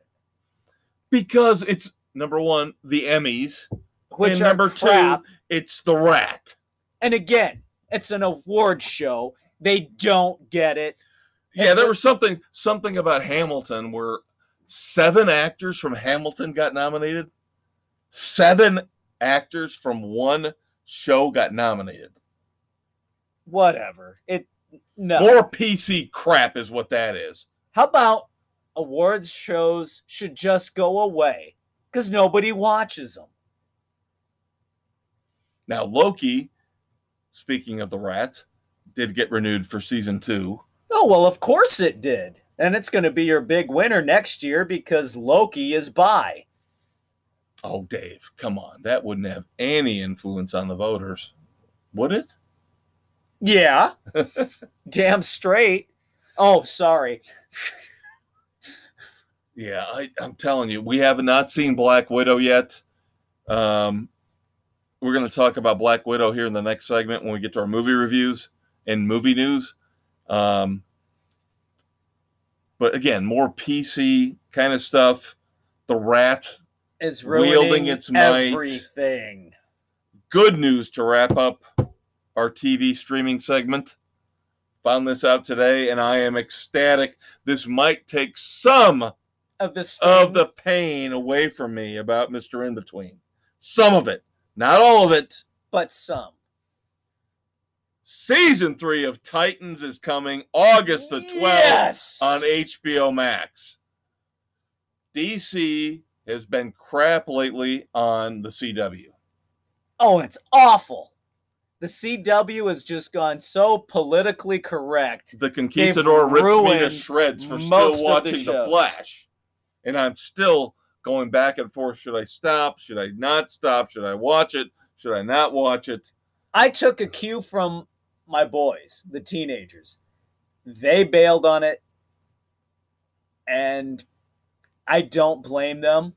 Because it's number one, the Emmys, Which and number crap. two, it's the Rat. And again, it's an award show. They don't get it. Yeah, And there was something something about Hamilton where seven actors from Hamilton got nominated. Seven actors from one show got nominated. Whatever. It no. More PC crap is what that is. How about awards shows should just go away because nobody watches them? Now Loki, speaking of the rat, did get renewed for season two. Oh, well, of course it did. And it's going to be your big winner next year because Loki is by. Oh, Dave, come on. That wouldn't have any influence on the voters, would it? Yeah. [LAUGHS] Damn straight. Oh, sorry. Yeah, I, I'm telling you, we have not seen Black Widow yet. Um, we're going to talk about Black Widow here in the next segment when we get to our movie reviews and movie news. Um, but again, more PC kind of stuff. The Rat. Is Wielding its might. everything. Good news to wrap up our TV streaming segment. Found this out today, and I am ecstatic. This might take some of the sting, of the pain away from me about Mr. In Between. Some of it, not all of it. but some. Season three of Titans is coming August the 12th Yes. on HBO Max. DC has been crap lately on the CW. Oh, it's awful. The CW has just gone so politically correct. The Conquistador rips me to shreds for still of the watching the. Flash. And I'm still going back and forth. Should I stop? Should I not stop? Should I watch it? Should I not watch it? I took a cue from my boys, the teenagers. They bailed on it, and I don't blame them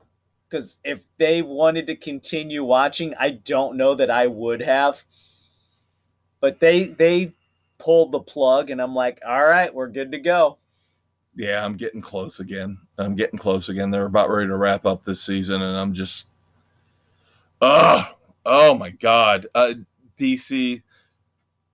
because if they wanted to continue watching, I don't know that I would have. But they they pulled the plug, and I'm like, all right, we're good to go. Yeah, I'm getting close again. I'm getting close again. They're about ready to wrap up this season, and I'm just, oh, oh my God, uh, DC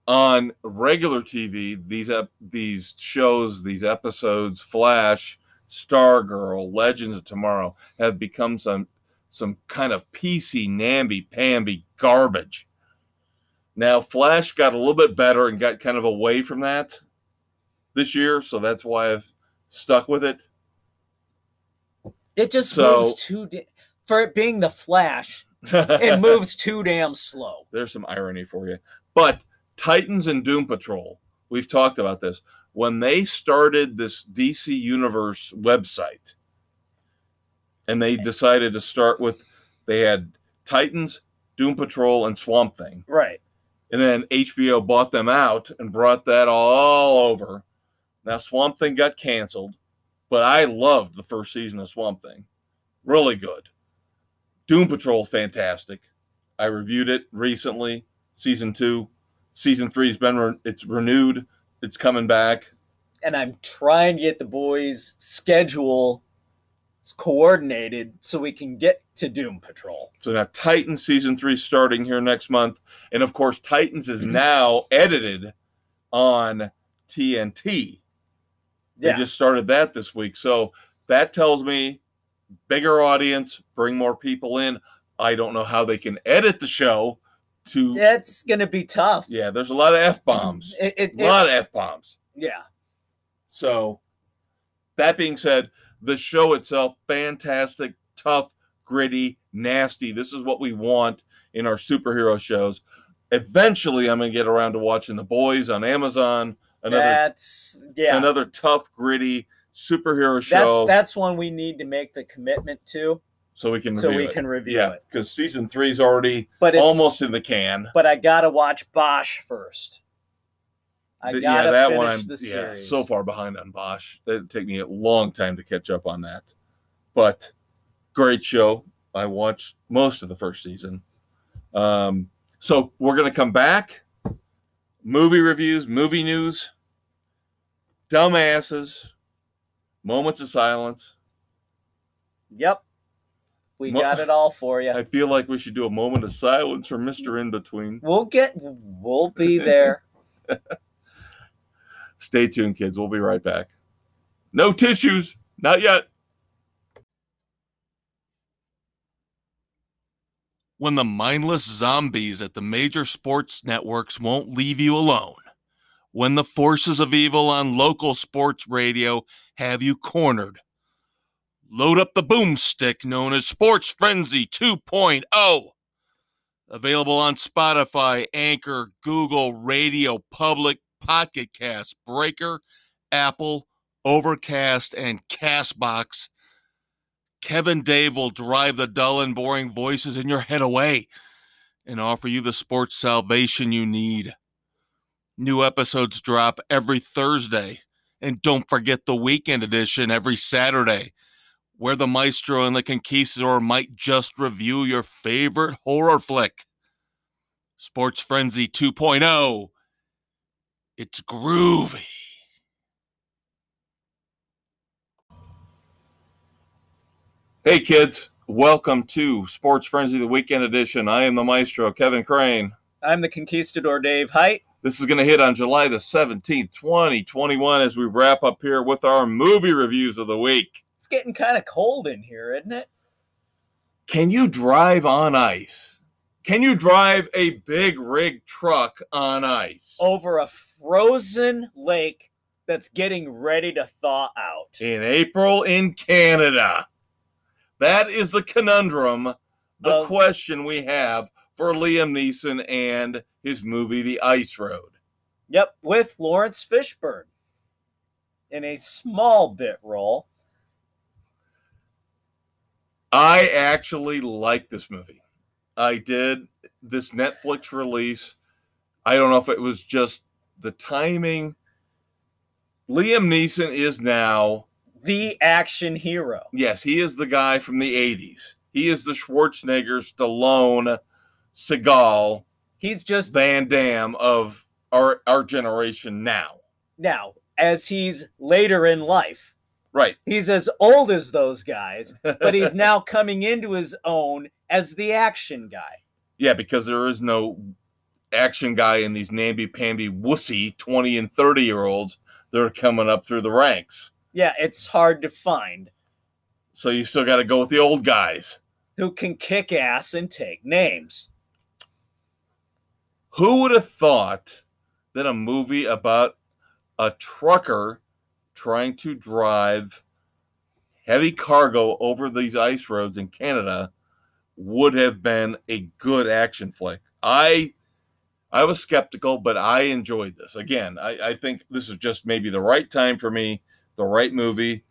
on regular TV. These ep- these shows, these episodes, Flash, Stargirl, Legends of Tomorrow, have become some some kind of PC namby pamby garbage. Now, Flash got a little bit better and got kind of away from that this year, so that's why I've stuck with it. It just So- moves too. Da- for it being the Flash, it [LAUGHS] moves too damn slow. There's some irony for you. But Titans and Doom Patrol, we've talked about this. When they started this DC Universe website, and they decided to start with, they had Titans, Doom Patrol, and Swamp Thing. Right. And then HBO bought them out and brought that all over. Now Swamp Thing got canceled, but I loved the first season of Swamp Thing. Really good. Doom Patrol, fantastic. I reviewed it recently. Season two, season three's been re- it's renewed. It's coming back. and I'm trying to get the boys' schedule coordinated so we can get to Doom Patrol. So now Titans season three starting here next month, and of course Titans is mhm. now edited on TNT. They Yeah, just started that this week. So that tells me bigger audience, bring more people in. I don't know how they can edit the show to it's gonna be tough. Yeah, there's a lot of F bombs. It, it, A it- lot of F bombs. yeah, So that being said, the show itself, fantastic, tough, gritty, nasty. This is what we want in our superhero shows. Eventually I'm gonna get around to watching the boys on Amazon. Another that's yeah. another tough, gritty superhero that's show. that's one we need to make the commitment to, so we can so review we it. can review yeah, it. because season three's already But almost in the can. But I gotta watch Bosch first. I gotta yeah, that finish one I'm the yeah, series. so far behind on Bosch. It'd take me a long time to catch up on that. But great show. I watched most of the first season. Um, so we're gonna come back. Movie reviews, movie news, dumbasses, moments of silence. Yep, we Mo- got it all for you. I feel like we should do a moment of silence for Mr. In Between. We'll get. We'll be there. [LAUGHS] Stay tuned, kids. We'll be right back. No tissues, not yet. When the mindless zombies at the major sports networks won't leave you alone. When the forces of evil on local sports radio have you cornered. Load up the boomstick known as Sports Frenzy 2.0. Available on Spotify, Anchor, Google, Radio Public, Pocket Cast, Breaker, Apple, Overcast, and Castbox. Kevin Dave will drive the dull and boring voices in your head away and offer you the sports salvation you need. New episodes drop every Thursday. And don't forget the weekend edition every Saturday, where the maestro and the conquistador might just review your favorite horror flick. Sports Frenzy 2.0. It's groovy. Hey kids, welcome to Sports Frenzy the Weekend Edition. I am the maestro, Kevin Crane. I'm the conquistador, Dave Height. This is going to hit on July the 17th, 2021, as we wrap up here with our movie reviews of the week. Getting kind of cold in here, isn't it? Can you drive on ice? Can you drive a big rig truck on ice Over a frozen lake that's getting ready to thaw out. in April in Canada? That is the conundrum, the Of- question we have for Liam Neeson and his movie The Ice Road. Yep, with Laurence Fishburne in a small bit role. I actually like this movie. I did this Netflix release. I don't know if it was just the timing. Liam Neeson is now, The action hero. yes, he is the guy from the 80s. He is the Schwarzenegger, Stallone, Seagal, He's just Van Damme of our, our generation now. now, as he's later in life, Right. he's as old as those guys, but he's [LAUGHS] now coming into his own as the action guy. Yeah, because there is no action guy in these namby-pamby wussy 20 and 30 year olds that are coming up through the ranks. Yeah, it's hard to find So you still got to go with the old guys. who can kick ass and take names. Who would have thought that a movie about a trucker trying to drive heavy cargo over these ice roads in Canada would have been a good action flick? I I was skeptical, but I enjoyed this. Again, I, I think this is just maybe the right time for me, the right movie.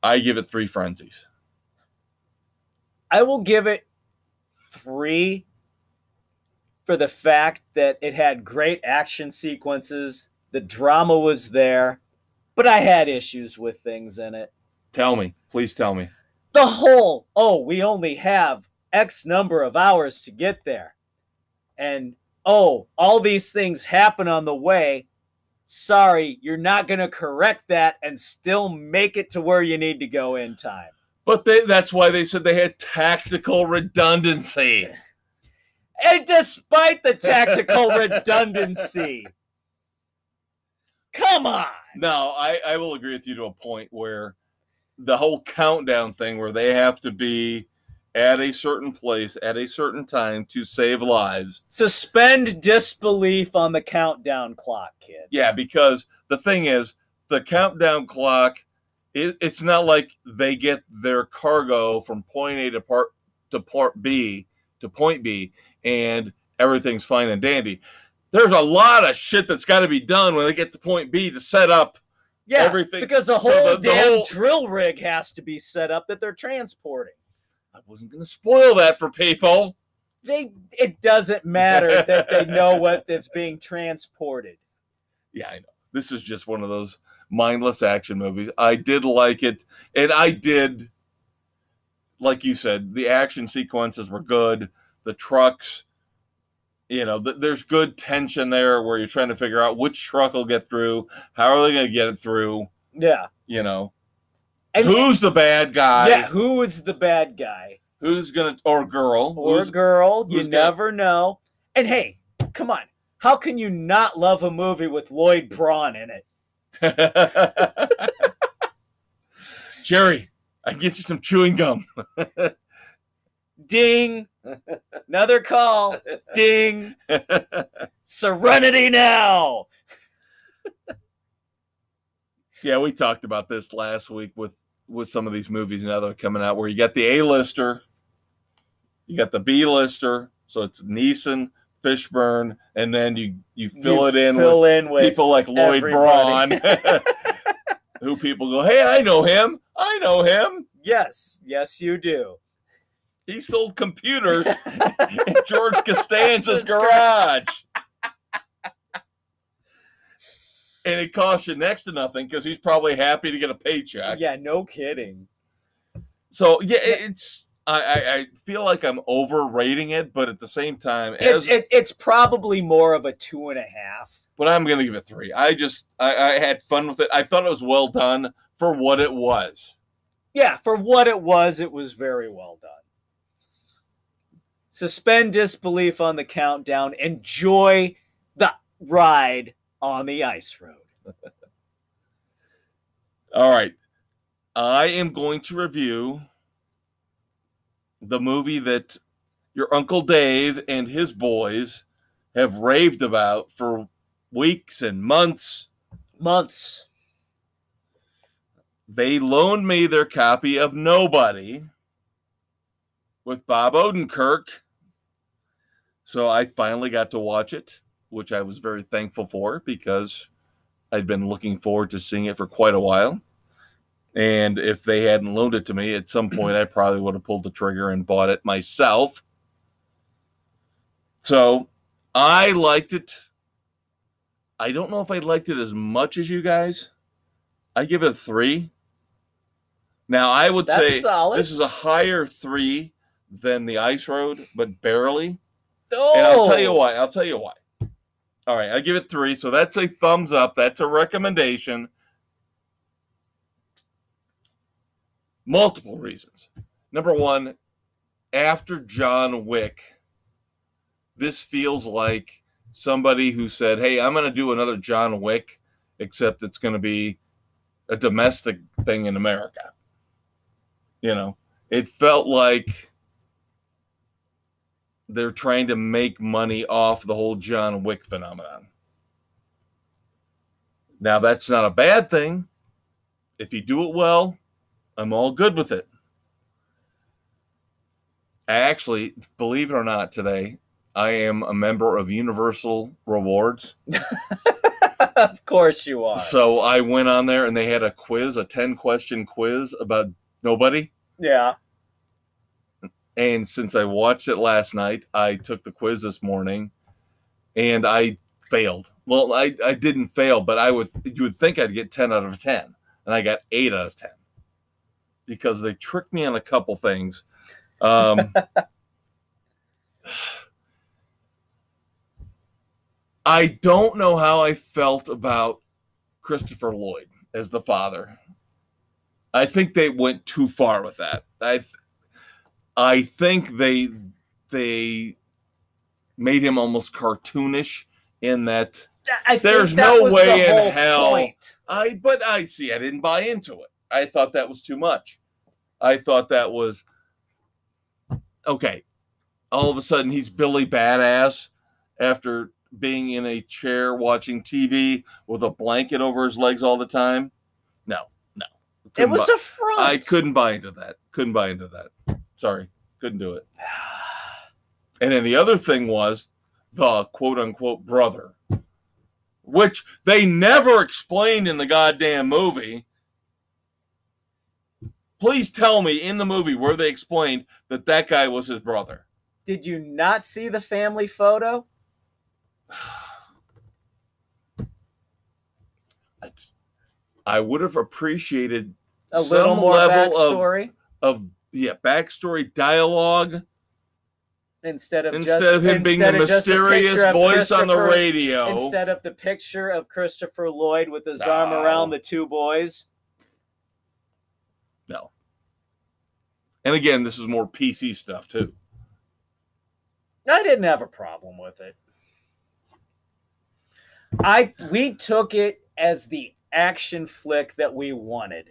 I give it three frenzies. I will give it three for the fact that it had great action sequences. The drama was there, but I had issues with things in it. Tell me, please tell me. The whole, oh, we only have X number of hours to get there. And oh, all these things happen on the way. Sorry, you're not going to correct that and still make it to where you need to go in time. But they, that's why they said they had tactical redundancy. And despite the tactical redundancy, come on. No, I, I will agree with you to a point where the whole countdown thing, where they have to be at a certain place at a certain time to save lives. Suspend disbelief on the countdown clock, kids. Yeah, because the thing is, the countdown clock, it, it's not like they get their cargo from point A to part to part B to point B and everything's fine and dandy. There's a lot of shit that's got to be done when they get to point B to set up yeah, everything- because the whole the- the damn whole- drill rig has to be set up that they're transporting. I wasn't going to spoil that for people. They it doesn't matter that they know [LAUGHS] what that's being transported. Yeah, I know. This is just one of those mindless action movies. I did like it, and I did, like you said, the action sequences were good. The trucks, you know, th- there's good tension there where you're trying to figure out which truck will get through. How are they going to get it through? Yeah. You know, And who's the bad guy? yeah, who is the bad guy? Who's gonna or girl? Or girl, you gonna- never know. And hey, come on. How can you not love a movie with Lloyd Braun in it? [LAUGHS] Jerry, I can get you some chewing gum. [LAUGHS] Ding. Another call. Ding. Serenity now. Yeah, we talked about this last week with with some of these movies now that are coming out, where you got the A-lister, you got the B-lister, so it's Neeson, Fishburne, and then you you fill You it in fill with in with people like Lloyd Braun, [LAUGHS] who people go, "Hey, I know him. I know him. yes, yes, you do. He sold computers [LAUGHS] in George Costanza's garage." And it costs you next to nothing because he's probably happy to get a paycheck. Yeah, no kidding. So yeah, it's I, I, feel like I'm overrating it, but at the same time, as It's it, it's probably more of a two and a half. but I'm gonna give it three. I just I, I had fun with it. I thought it was well done for what it was. Yeah, for what it was, it was very well done. Suspend disbelief on the countdown. Enjoy the ride on the ice road. [LAUGHS] All right, I am going to review the movie that your Uncle Dave and his boys have raved about for weeks and months. Months. They loaned me their copy of Nobody with Bob Odenkirk. So I finally got to watch it, which I was very thankful for because I'd been looking forward to seeing it for quite a while. And if they hadn't loaned it to me at some point, I probably would have pulled the trigger and bought it myself. So I liked it. I don't know if I liked it as much as you guys. I give it a three. Now I would That's say solid. this is a higher three than the ice road, but barely. Oh, And I'll tell you oh. why. I'll tell you why. All right, I give it three. So that's a thumbs up. That's a recommendation. Multiple reasons. Number one, after John Wick, this feels like somebody who said, Hey, I'm going to do another John Wick, except it's going to be a domestic thing in America. You know, it felt like they're trying to make money off the whole John Wick phenomenon. Now, that's not a bad thing. If you do it well, I'm all good with it. I actually, believe it or not, today, I am a member of Universal Rewards. [LAUGHS] of course you are. So I went on there and they had a quiz, a 10 question quiz about nobody. yeah. And since I watched it last night, I took the quiz this morning and I failed. Well, I, I didn't fail, but I would you would think I'd get 10 out of 10. And I got 8 out of 10. Because they tricked me on a couple things. Um [LAUGHS] I don't know how I felt about Christopher Lloyd as the father. I think they went too far with that. I I think they they made him almost cartoonish in that I There's that no way the in hell. point. I but I see I didn't buy into it. I thought that was too much. I thought that was okay. All of a sudden he's Billy Badass after being in a chair watching TV with a blanket over his legs all the time. No, no. It Couldn't was buy- a front. I couldn't buy into that. Couldn't buy into that. Sorry, couldn't do it. And then the other thing was the quote unquote brother, which they never explained in the goddamn movie. Please tell me in the movie where they explained that that guy was his brother. Did you not see the family photo? I would have appreciated A some little more level backstory of yeah backstory dialogue instead of instead just of him being the instead of just a mysterious voice on the radio. Instead of the picture of Christopher Lloyd with his arm around the two boys. No. And again, this is more PC stuff too. I didn't have a problem with it. I we took it as the action flick that we wanted.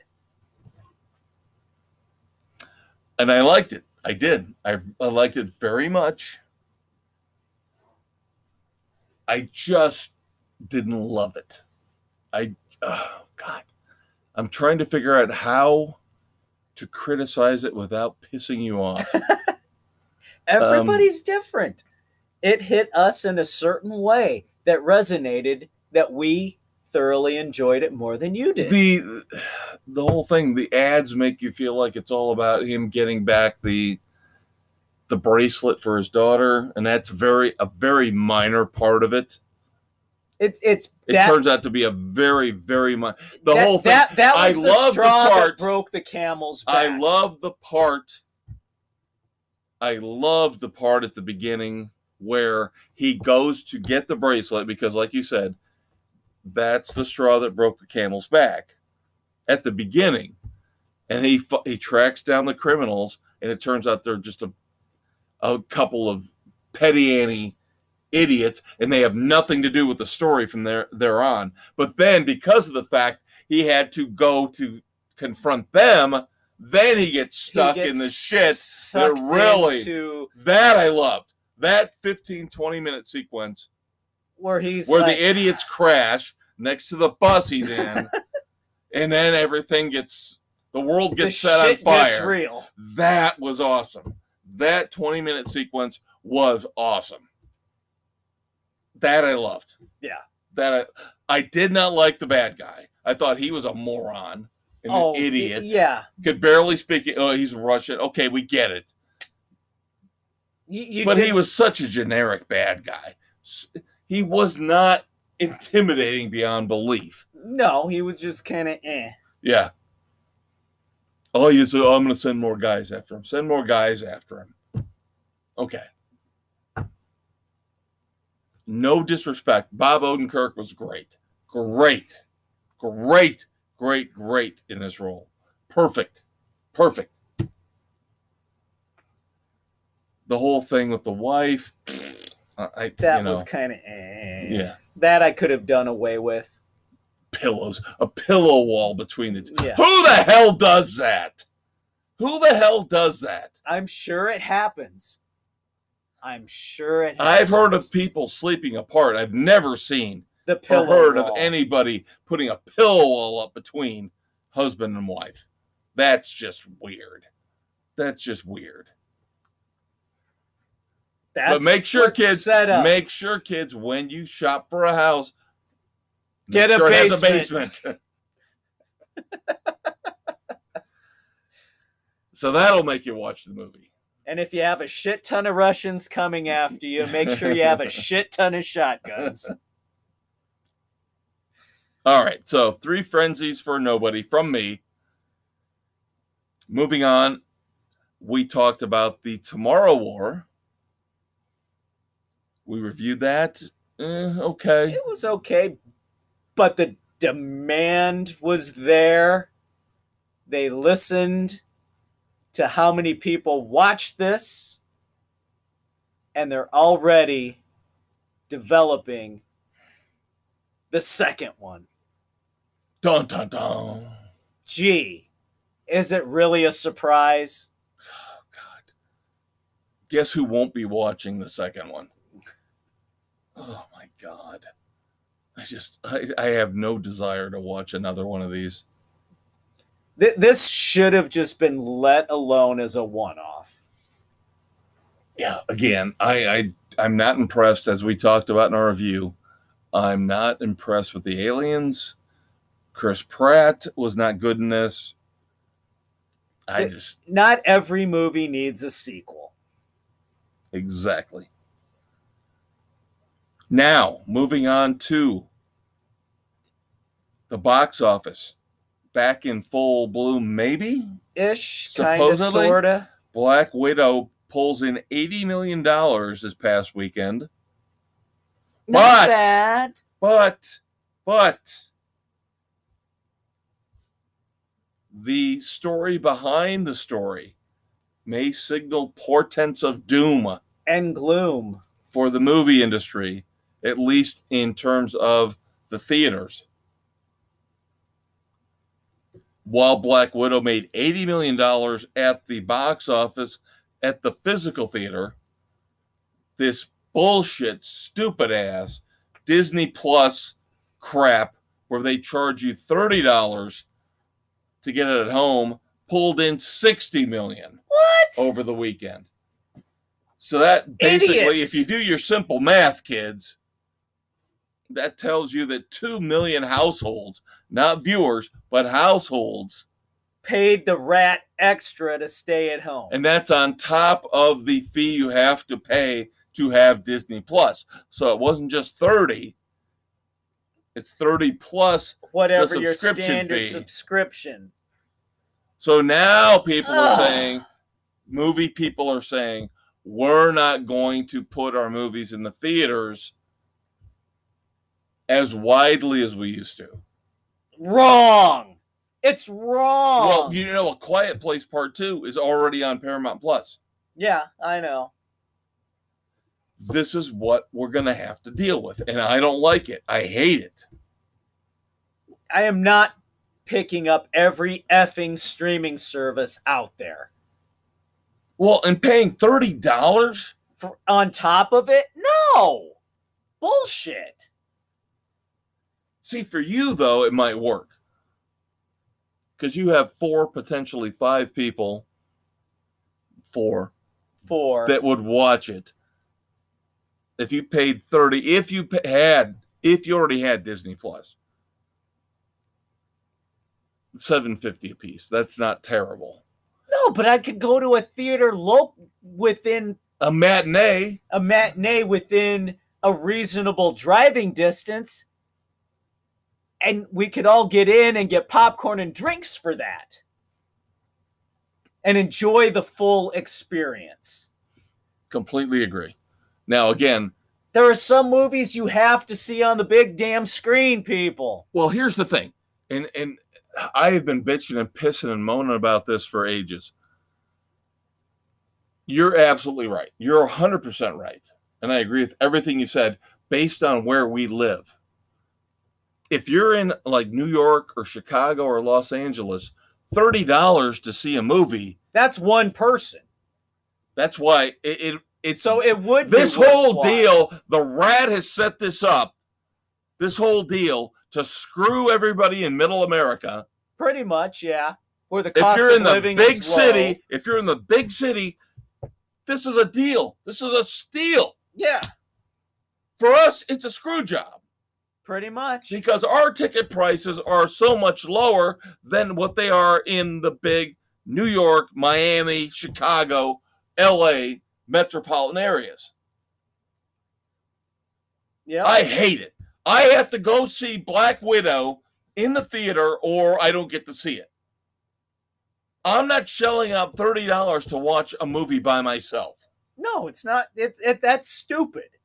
And I liked it. I did. I, I liked it very much. I just didn't love it. I, oh, God. I'm trying to figure out how to criticize it without pissing you off. [LAUGHS] Everybody's different. It hit us in a certain way that resonated that we thoroughly enjoyed it more than you did. the the whole thing the ads make you feel like it's all about him getting back the the bracelet for his daughter and that's very a very minor part of it. It's it's it that, turns out to be a very very much the that, whole thing. that, that I the love the part- that broke the camel's back. i love the part. I love the part at the beginning where he goes to get the bracelet because like you said that's the straw that broke the camel's back at the beginning and he he tracks down the criminals and it turns out they're just a a couple of petty Annie idiots and they have nothing to do with the story from there there on but then because of the fact he had to go to confront them, then he gets He stuck gets in the shit. sucked really- into That I loved. That 15, 20 minute sequence where he's where like, the idiots crash next to the bus he's in, [LAUGHS] and then everything gets the world the gets set on fire. real. That was awesome. That 20 minute sequence was awesome. That I loved. Yeah. That I, I did not like the bad guy. I thought he was a moron and oh, an idiot. Yeah, Could barely speak. Oh, he's Russian. Okay, we get it. you, you but he didn't- was such a generic bad guy. He was not intimidating beyond belief. no, he was just kind of eh. Yeah. Oh, you so I'm going to send more guys after him. Send more guys after him. Okay. No disrespect. Bob Odenkirk was great. Great. Great. Great. Great in this role. Perfect. Perfect. The whole thing with the wife. [SNIFFS] I, I That you know, was kind of eh. yeah. That I could have done away with. pillows, a pillow wall between the two. Yeah. Who the hell does that? Who the hell does that? I'm sure it happens. I'm sure it. Happens. I've heard of people sleeping apart. I've never seen the or pillow heard wall. of anybody putting a pillow wall up between husband and wife. That's just weird. That's just weird. That's but make sure, kids, make sure, kids, when you shop for a house, Get a sure basement. basement. [LAUGHS] so that'll make you watch the movie. And if you have a shit ton of Russians coming after you, make sure you have a [LAUGHS] shit ton of shotguns. [LAUGHS] All right, so three frenzies for nobody from me. Moving on, we talked about the Tomorrow War. We reviewed that. Eh, okay. It was okay, but the demand was there. They listened to how many people watched this, and they're already developing the second one. Dun dun dun. Gee, is it really a surprise? Oh, [SIGHS] God. Guess who won't be watching the second one? Oh my God. I just I, I have no desire to watch another one of these. Th- this should have just been let alone as a one off. yeah again I, I i'm not impressed as we talked about in our review i'm not impressed with the aliens chris pratt was not good in this i just Not every movie needs a sequel. exactly now moving on to the box office back in full bloom maybe Ish, kind of, Supposedly? sort of. black widow pulls in 80 million dollars this past weekend Not But- bad. But, but, the story behind the story may signal portents of doom And gloom. for the movie industry, at least in terms of the theaters. While Black Widow made $80 million at the box office at the physical theater, this bullshit, stupid ass Disney Plus crap where they charge you $30 to get it at home pulled in 60 million What? over the weekend. So that basically, Idiots. if you do your simple math, kids, that tells you that 2 million households, not viewers, but households, Paid the rat extra to stay at home. and that's on top of the fee you have to pay to have Disney Plus. So it wasn't just 30, it's 30 plus. Whatever your standard fee. subscription. So now people are saying, movie people are saying, we're not going to put our movies in the theaters as widely as we used to. Wrong. It's wrong. Well, you know, A Quiet Place Part 2 is already on Paramount Plus. yeah, I know. This is what we're going to have to deal with. And I don't like it. I hate it. I am not picking up every effing streaming service out there. Well, and paying thirty dollars For, on top of it, no bullshit. See, for you though, it might work. Because you have four, potentially five people, four. Four. That would watch it. If you paid thirty, if you had, if you already had Disney Plus, seven fifty a piece. That's not terrible. no, but I could go to a theater lo- within A matinee, a matinee within a reasonable driving distance, and we could all get in and get popcorn and drinks for that, and enjoy the full experience. completely agree. Now again, There are some movies you have to see on the big damn screen, people. Well, here's the thing, and and I have been bitching and pissing and moaning about this for ages. You're absolutely right. You're 100% right. And I agree with everything you said based on where we live. If you're in like New York or Chicago or Los Angeles, $30 to see a movie, That's one person. that's why it, it it's So it would this whole deal, the rat has set this up, this whole deal to screw everybody in middle America. pretty much, yeah. Where the If cost you're of in the living big low. city, if you're in the big city, this is a deal. This is a steal. yeah, For us, it's a screw job pretty much. because our ticket prices are so much lower than what they are in the big New York, Miami, Chicago, LA metropolitan areas. Yeah, I hate it. I have to go see Black Widow in the theater or I don't get to see it. I'm not shelling out $30 to watch a movie by myself. no, it's not. It, it that's stupid.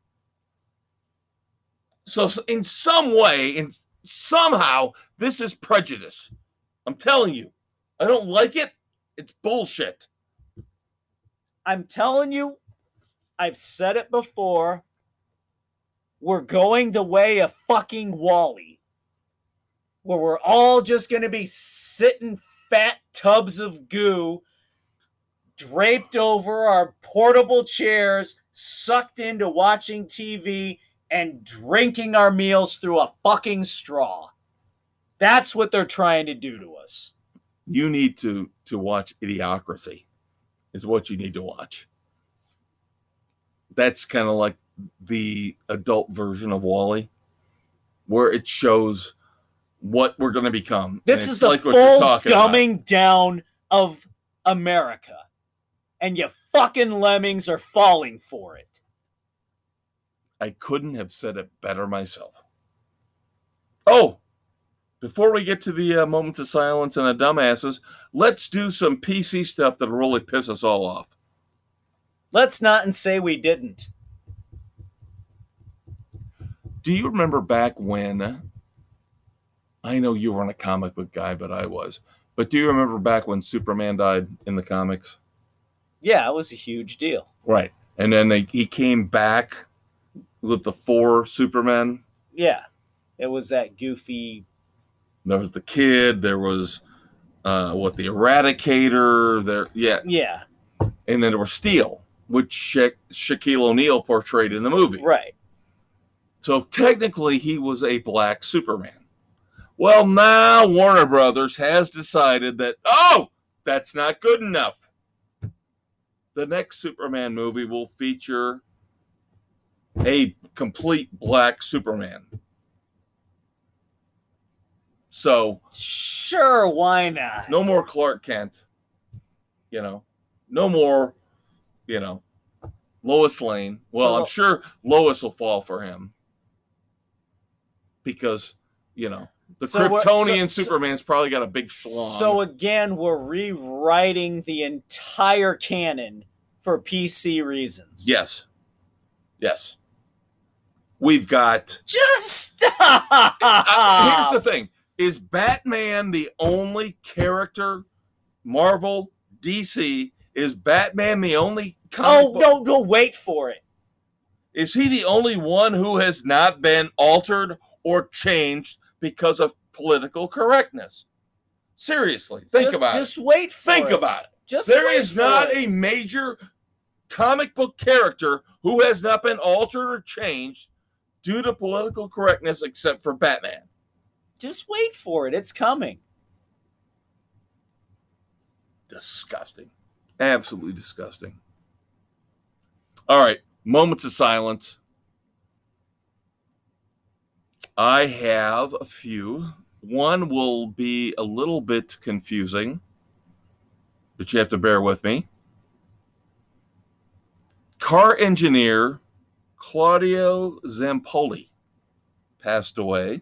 So in some way, in somehow, this is prejudice. I'm telling you. I don't like it. It's bullshit. I'm telling you, I've said it before. We're going the way of fucking WALL-E, where we're all just going to be sitting fat tubs of goo draped over our portable chairs, sucked into watching TV and drinking our meals through a fucking straw. That's what they're trying to do to us. You need to to watch Idiocracy. Is what you need to watch. That's kind of like the adult version of WALL-E, where it shows what we're going to become. This is the like full talking about. dumbing down of America. And you fucking lemmings are falling for it. I couldn't have said it better myself. Oh, before we get to the uh, moments of silence and the dumbasses, let's do some PC stuff that'll really piss us all off. Let's not and say we didn't. Do you remember back when? I know you weren't a comic book guy, but I was. But do you remember back when Superman died in the comics? Yeah, it was a huge deal. Right. And then they, he came back with the four Supermen. Yeah. It was that goofy. There was the kid. There was uh, what the Eradicator. There, yeah, Yeah, and then there was Steel, which Sha- Shaquille O'Neal portrayed in the movie. right. So technically, he was a black Superman. Well, now Warner Brothers has decided that, oh, that's not good enough. The next Superman movie will feature a complete black Superman. So, Sure, why not? no more Clark Kent. You know, no more, you know, Lois Lane. Well, So- I'm sure Lois will fall for him because, you know, the So Kryptonian so- Superman's probably got a big schlong. So again, we're rewriting the entire canon for PC reasons. yes, yes, we've got. Just stop. here's the thing: is Batman the only character? Marvel, DC is Batman the only? comic oh book- no, no, wait for it. Is he the only one who has not been altered or changed because of political correctness? Seriously, think just, about just it. Just wait for Think it. about it. Just There is not it. a major comic book character who has not been altered or changed due to political correctness except for Batman. Just wait for it. It's coming. Disgusting. Absolutely disgusting. All right, moments of silence. I have a few. One will be a little bit confusing, but you have to bear with me. Car engineer Claudio Zampolli passed away.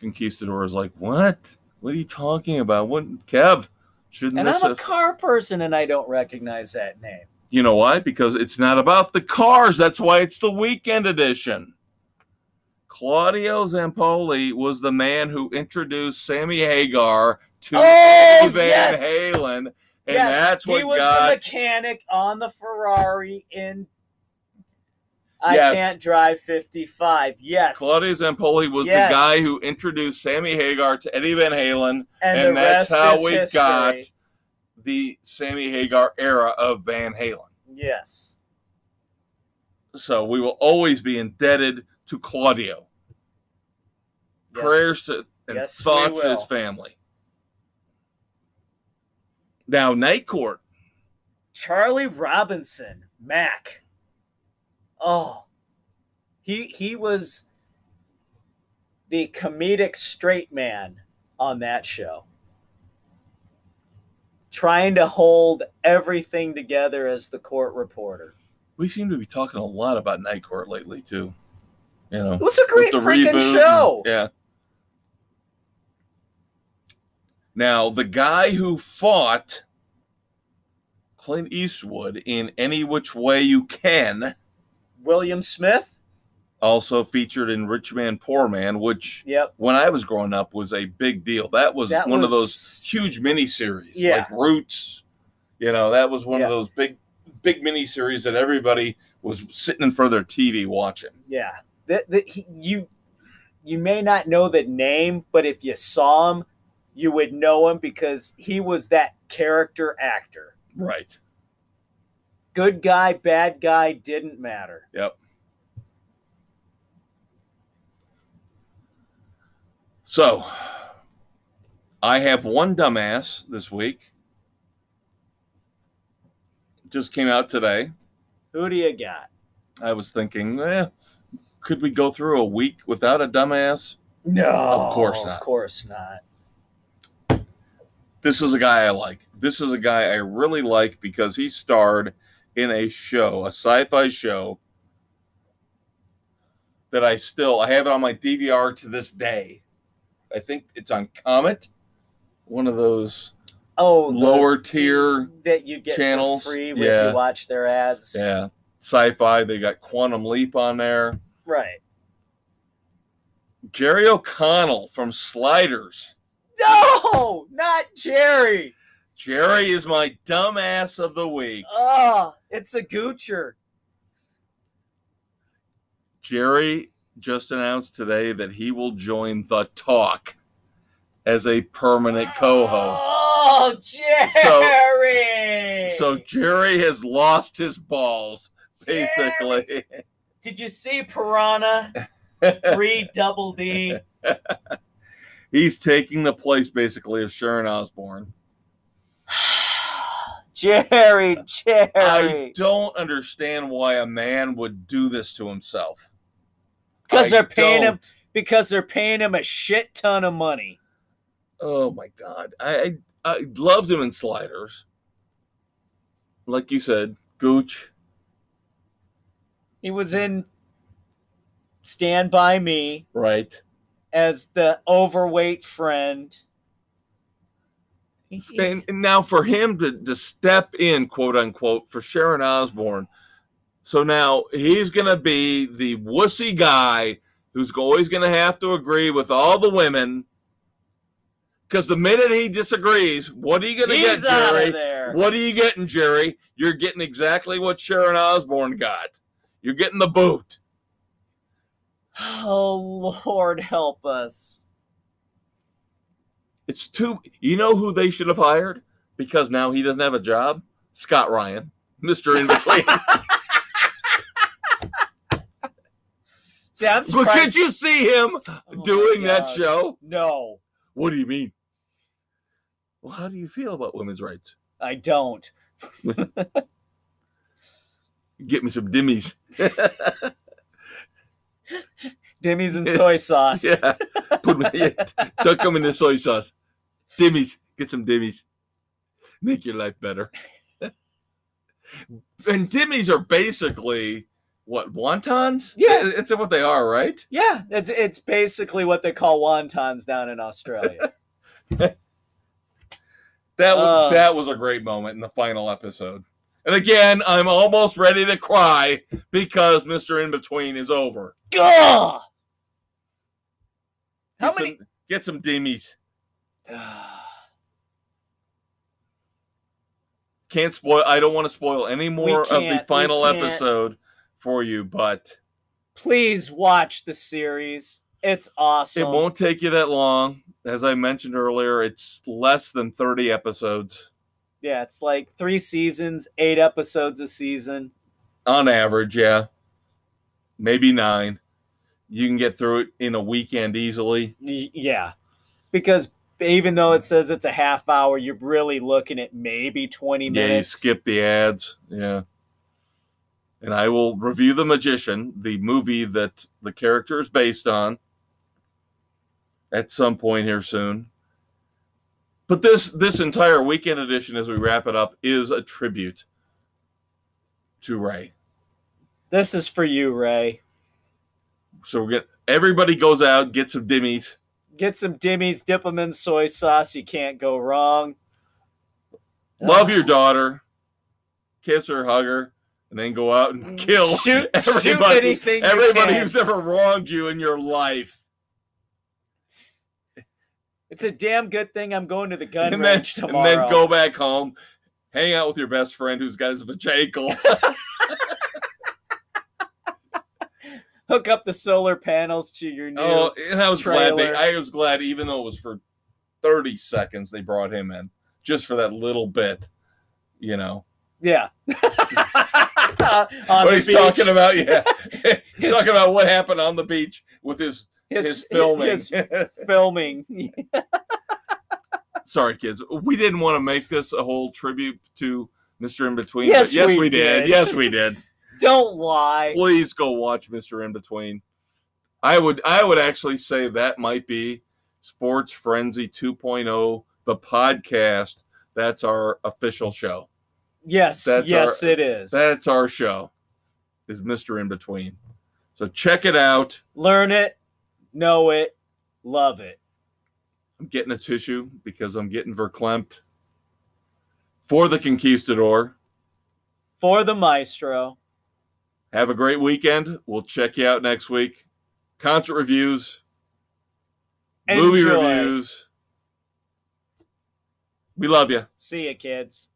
Conquistador is like, what? What are you talking about? What, Kev? Shouldn't And I'm a have- car person and I don't recognize that name. You know why? Because it's not about the cars. That's why it's the weekend edition. Claudio Zampolli was the man who introduced Sammy Hagar to Oh, Van yes. Halen, and Yes, that's what he was the mechanic on the Ferrari in I Yes. Can't Drive 55. Yes. Claudio Zampolli was Yes. the guy who introduced Sammy Hagar to Eddie Van Halen, and, and, that's how we history. got the Sammy Hagar era of Van Halen. Yes. So we will always be indebted to Claudio. Yes. prayers to and Yes, thoughts to his family. Now, Night Court. Charlie Robinson, Mac. Oh, he he was the comedic straight man on that show, trying to hold everything together as the court reporter. We seem to be talking a lot about Night Court lately, too. You know, It was a great freaking reboot show. yeah. Now, the guy who fought Clint Eastwood in Any Which Way You Can William Smith. also featured in Rich Man Poor Man, which Yep. when I was growing up was a big deal. That was That one of those huge miniseries, Yeah. like Roots. You know, that was one Yeah. of those big, big miniseries that everybody was sitting in front of their TV watching. Yeah. That, that he, you you may not know the name, but if you saw him, you would know him because he was that character actor. Right. Good guy, bad guy didn't matter. Yep. So, I have one dumbass this week. Just came out today. Who do you got? I was thinking, eh, could we go through a week without a dumbass? No, Of course not. Of course not. this is a guy I like. This is a guy I really like because he starred in a show, a sci-fi show that I still I have it on my DVR to this day. I think it's on Comet, one of those Oh, the- lower tier, that you get channels. free when Yeah. you watch their ads. yeah, sci-fi. They got Quantum Leap on there. Right. Jerry O'Connell from Sliders. No, not Jerry. Jerry is my dumbass of the week. Oh, it's a goocher. Jerry just announced today that he will join the talk as a permanent oh, co-host. Oh, Jerry. So Jerry has lost his balls, basically. did you see Piranha? [LAUGHS] Three double D. He's taking the place basically of Sharon Osbourne. Jerry, [SIGHS] Jerry. I don't understand why a man would do this to himself. Because they're paying him don't. because they're paying him a shit ton of money. Oh my god. I, I I loved him in Sliders. Like you said, Gooch. He was in Stand By Me Right. as the overweight friend. He- he- And, and now for him to, to step in, quote unquote, for Sharon Osbourne. So now he's going to be the wussy guy who's always going to have to agree with all the women. Because the minute he disagrees, what are you going to get, Jerry? there. What are you getting, Jerry? You're getting exactly what Sharon Osbourne got. You're getting the boot. [SIGHS] Oh Lord, help us. It's too. You know who they should have hired because now he doesn't have a job. Scott Ryan, Mister In Between. [LAUGHS] See, I'm but could you see him Oh doing that show? No, What do you mean? Well, how do you feel about women's rights? I don't. [LAUGHS] Get me some dimmies. [LAUGHS] Dimmies and soy sauce. yeah, put me. Yeah, dunk them in the soy sauce. Dimmies. Get some dimmies. Make your life better. [LAUGHS] and dimmies are basically what wontons? Yeah. it's what they are, right? Yeah, it's it's basically what they call wontons down in Australia. [LAUGHS] That was Uh. that was a great moment in the final episode. And again, I'm almost ready to cry because Mr. In Between is over. Gah! How Get many? Some, get some dimmies. [SIGHS] Can't spoil. I don't want to spoil any more of the final episode for you, but Please watch the series. It's awesome. it won't take you that long. As I mentioned earlier, it's less than 30 episodes Yeah, it's like three seasons, eight episodes a season. on average. Yeah, maybe nine. You can get through it in a weekend easily. Y- yeah, because even though it says it's a half hour, you're really looking at maybe twenty minutes. Yeah, you skip the ads. Yeah. And I will review The Magician, the movie that the character is based on, at some point here soon. But this this entire weekend edition, as we wrap it up, is a tribute to Ray. This is for you, Ray. So we get everybody goes out, get some dimmies. Get some dimmies, dip them in soy sauce. You can't go wrong. Love your daughter, kiss her, hug her, and then go out and mm, kill Shoot- [LAUGHS] shoot everybody, anything everybody who's ever wronged you in your life. It's a damn good thing I'm going to the gun and then, range and then go back home, hang out with your best friend who's got his vajankle. [LAUGHS] hook up the solar panels to your new. oh, and I was glad they. I was glad even though it was for 30 seconds they brought him in just for that little bit, you know. Yeah. [LAUGHS] What he's beach. talking about, yeah. [LAUGHS] His- [LAUGHS] talking about what happened on the beach with his his, his filming. his filming. Sorry, kids. We didn't want to make this a whole tribute to Mr. In Between. Yes, yes, we we, did. did. Yes, we did. Don't lie. Please go watch Mr. In Between. I would I would actually say that might be Sports Frenzy 2.0, the podcast. That's our official show. Yes, That's yes, our- it is. That's our show. Is Mr. In Between. So check it out. Learn it, know it, love it. I'm getting a tissue because I'm getting verklempt for the Conquistador. For the maestro. Have a great weekend. We'll check you out next week. Concert reviews, movie reviews. We love you. See you, kids.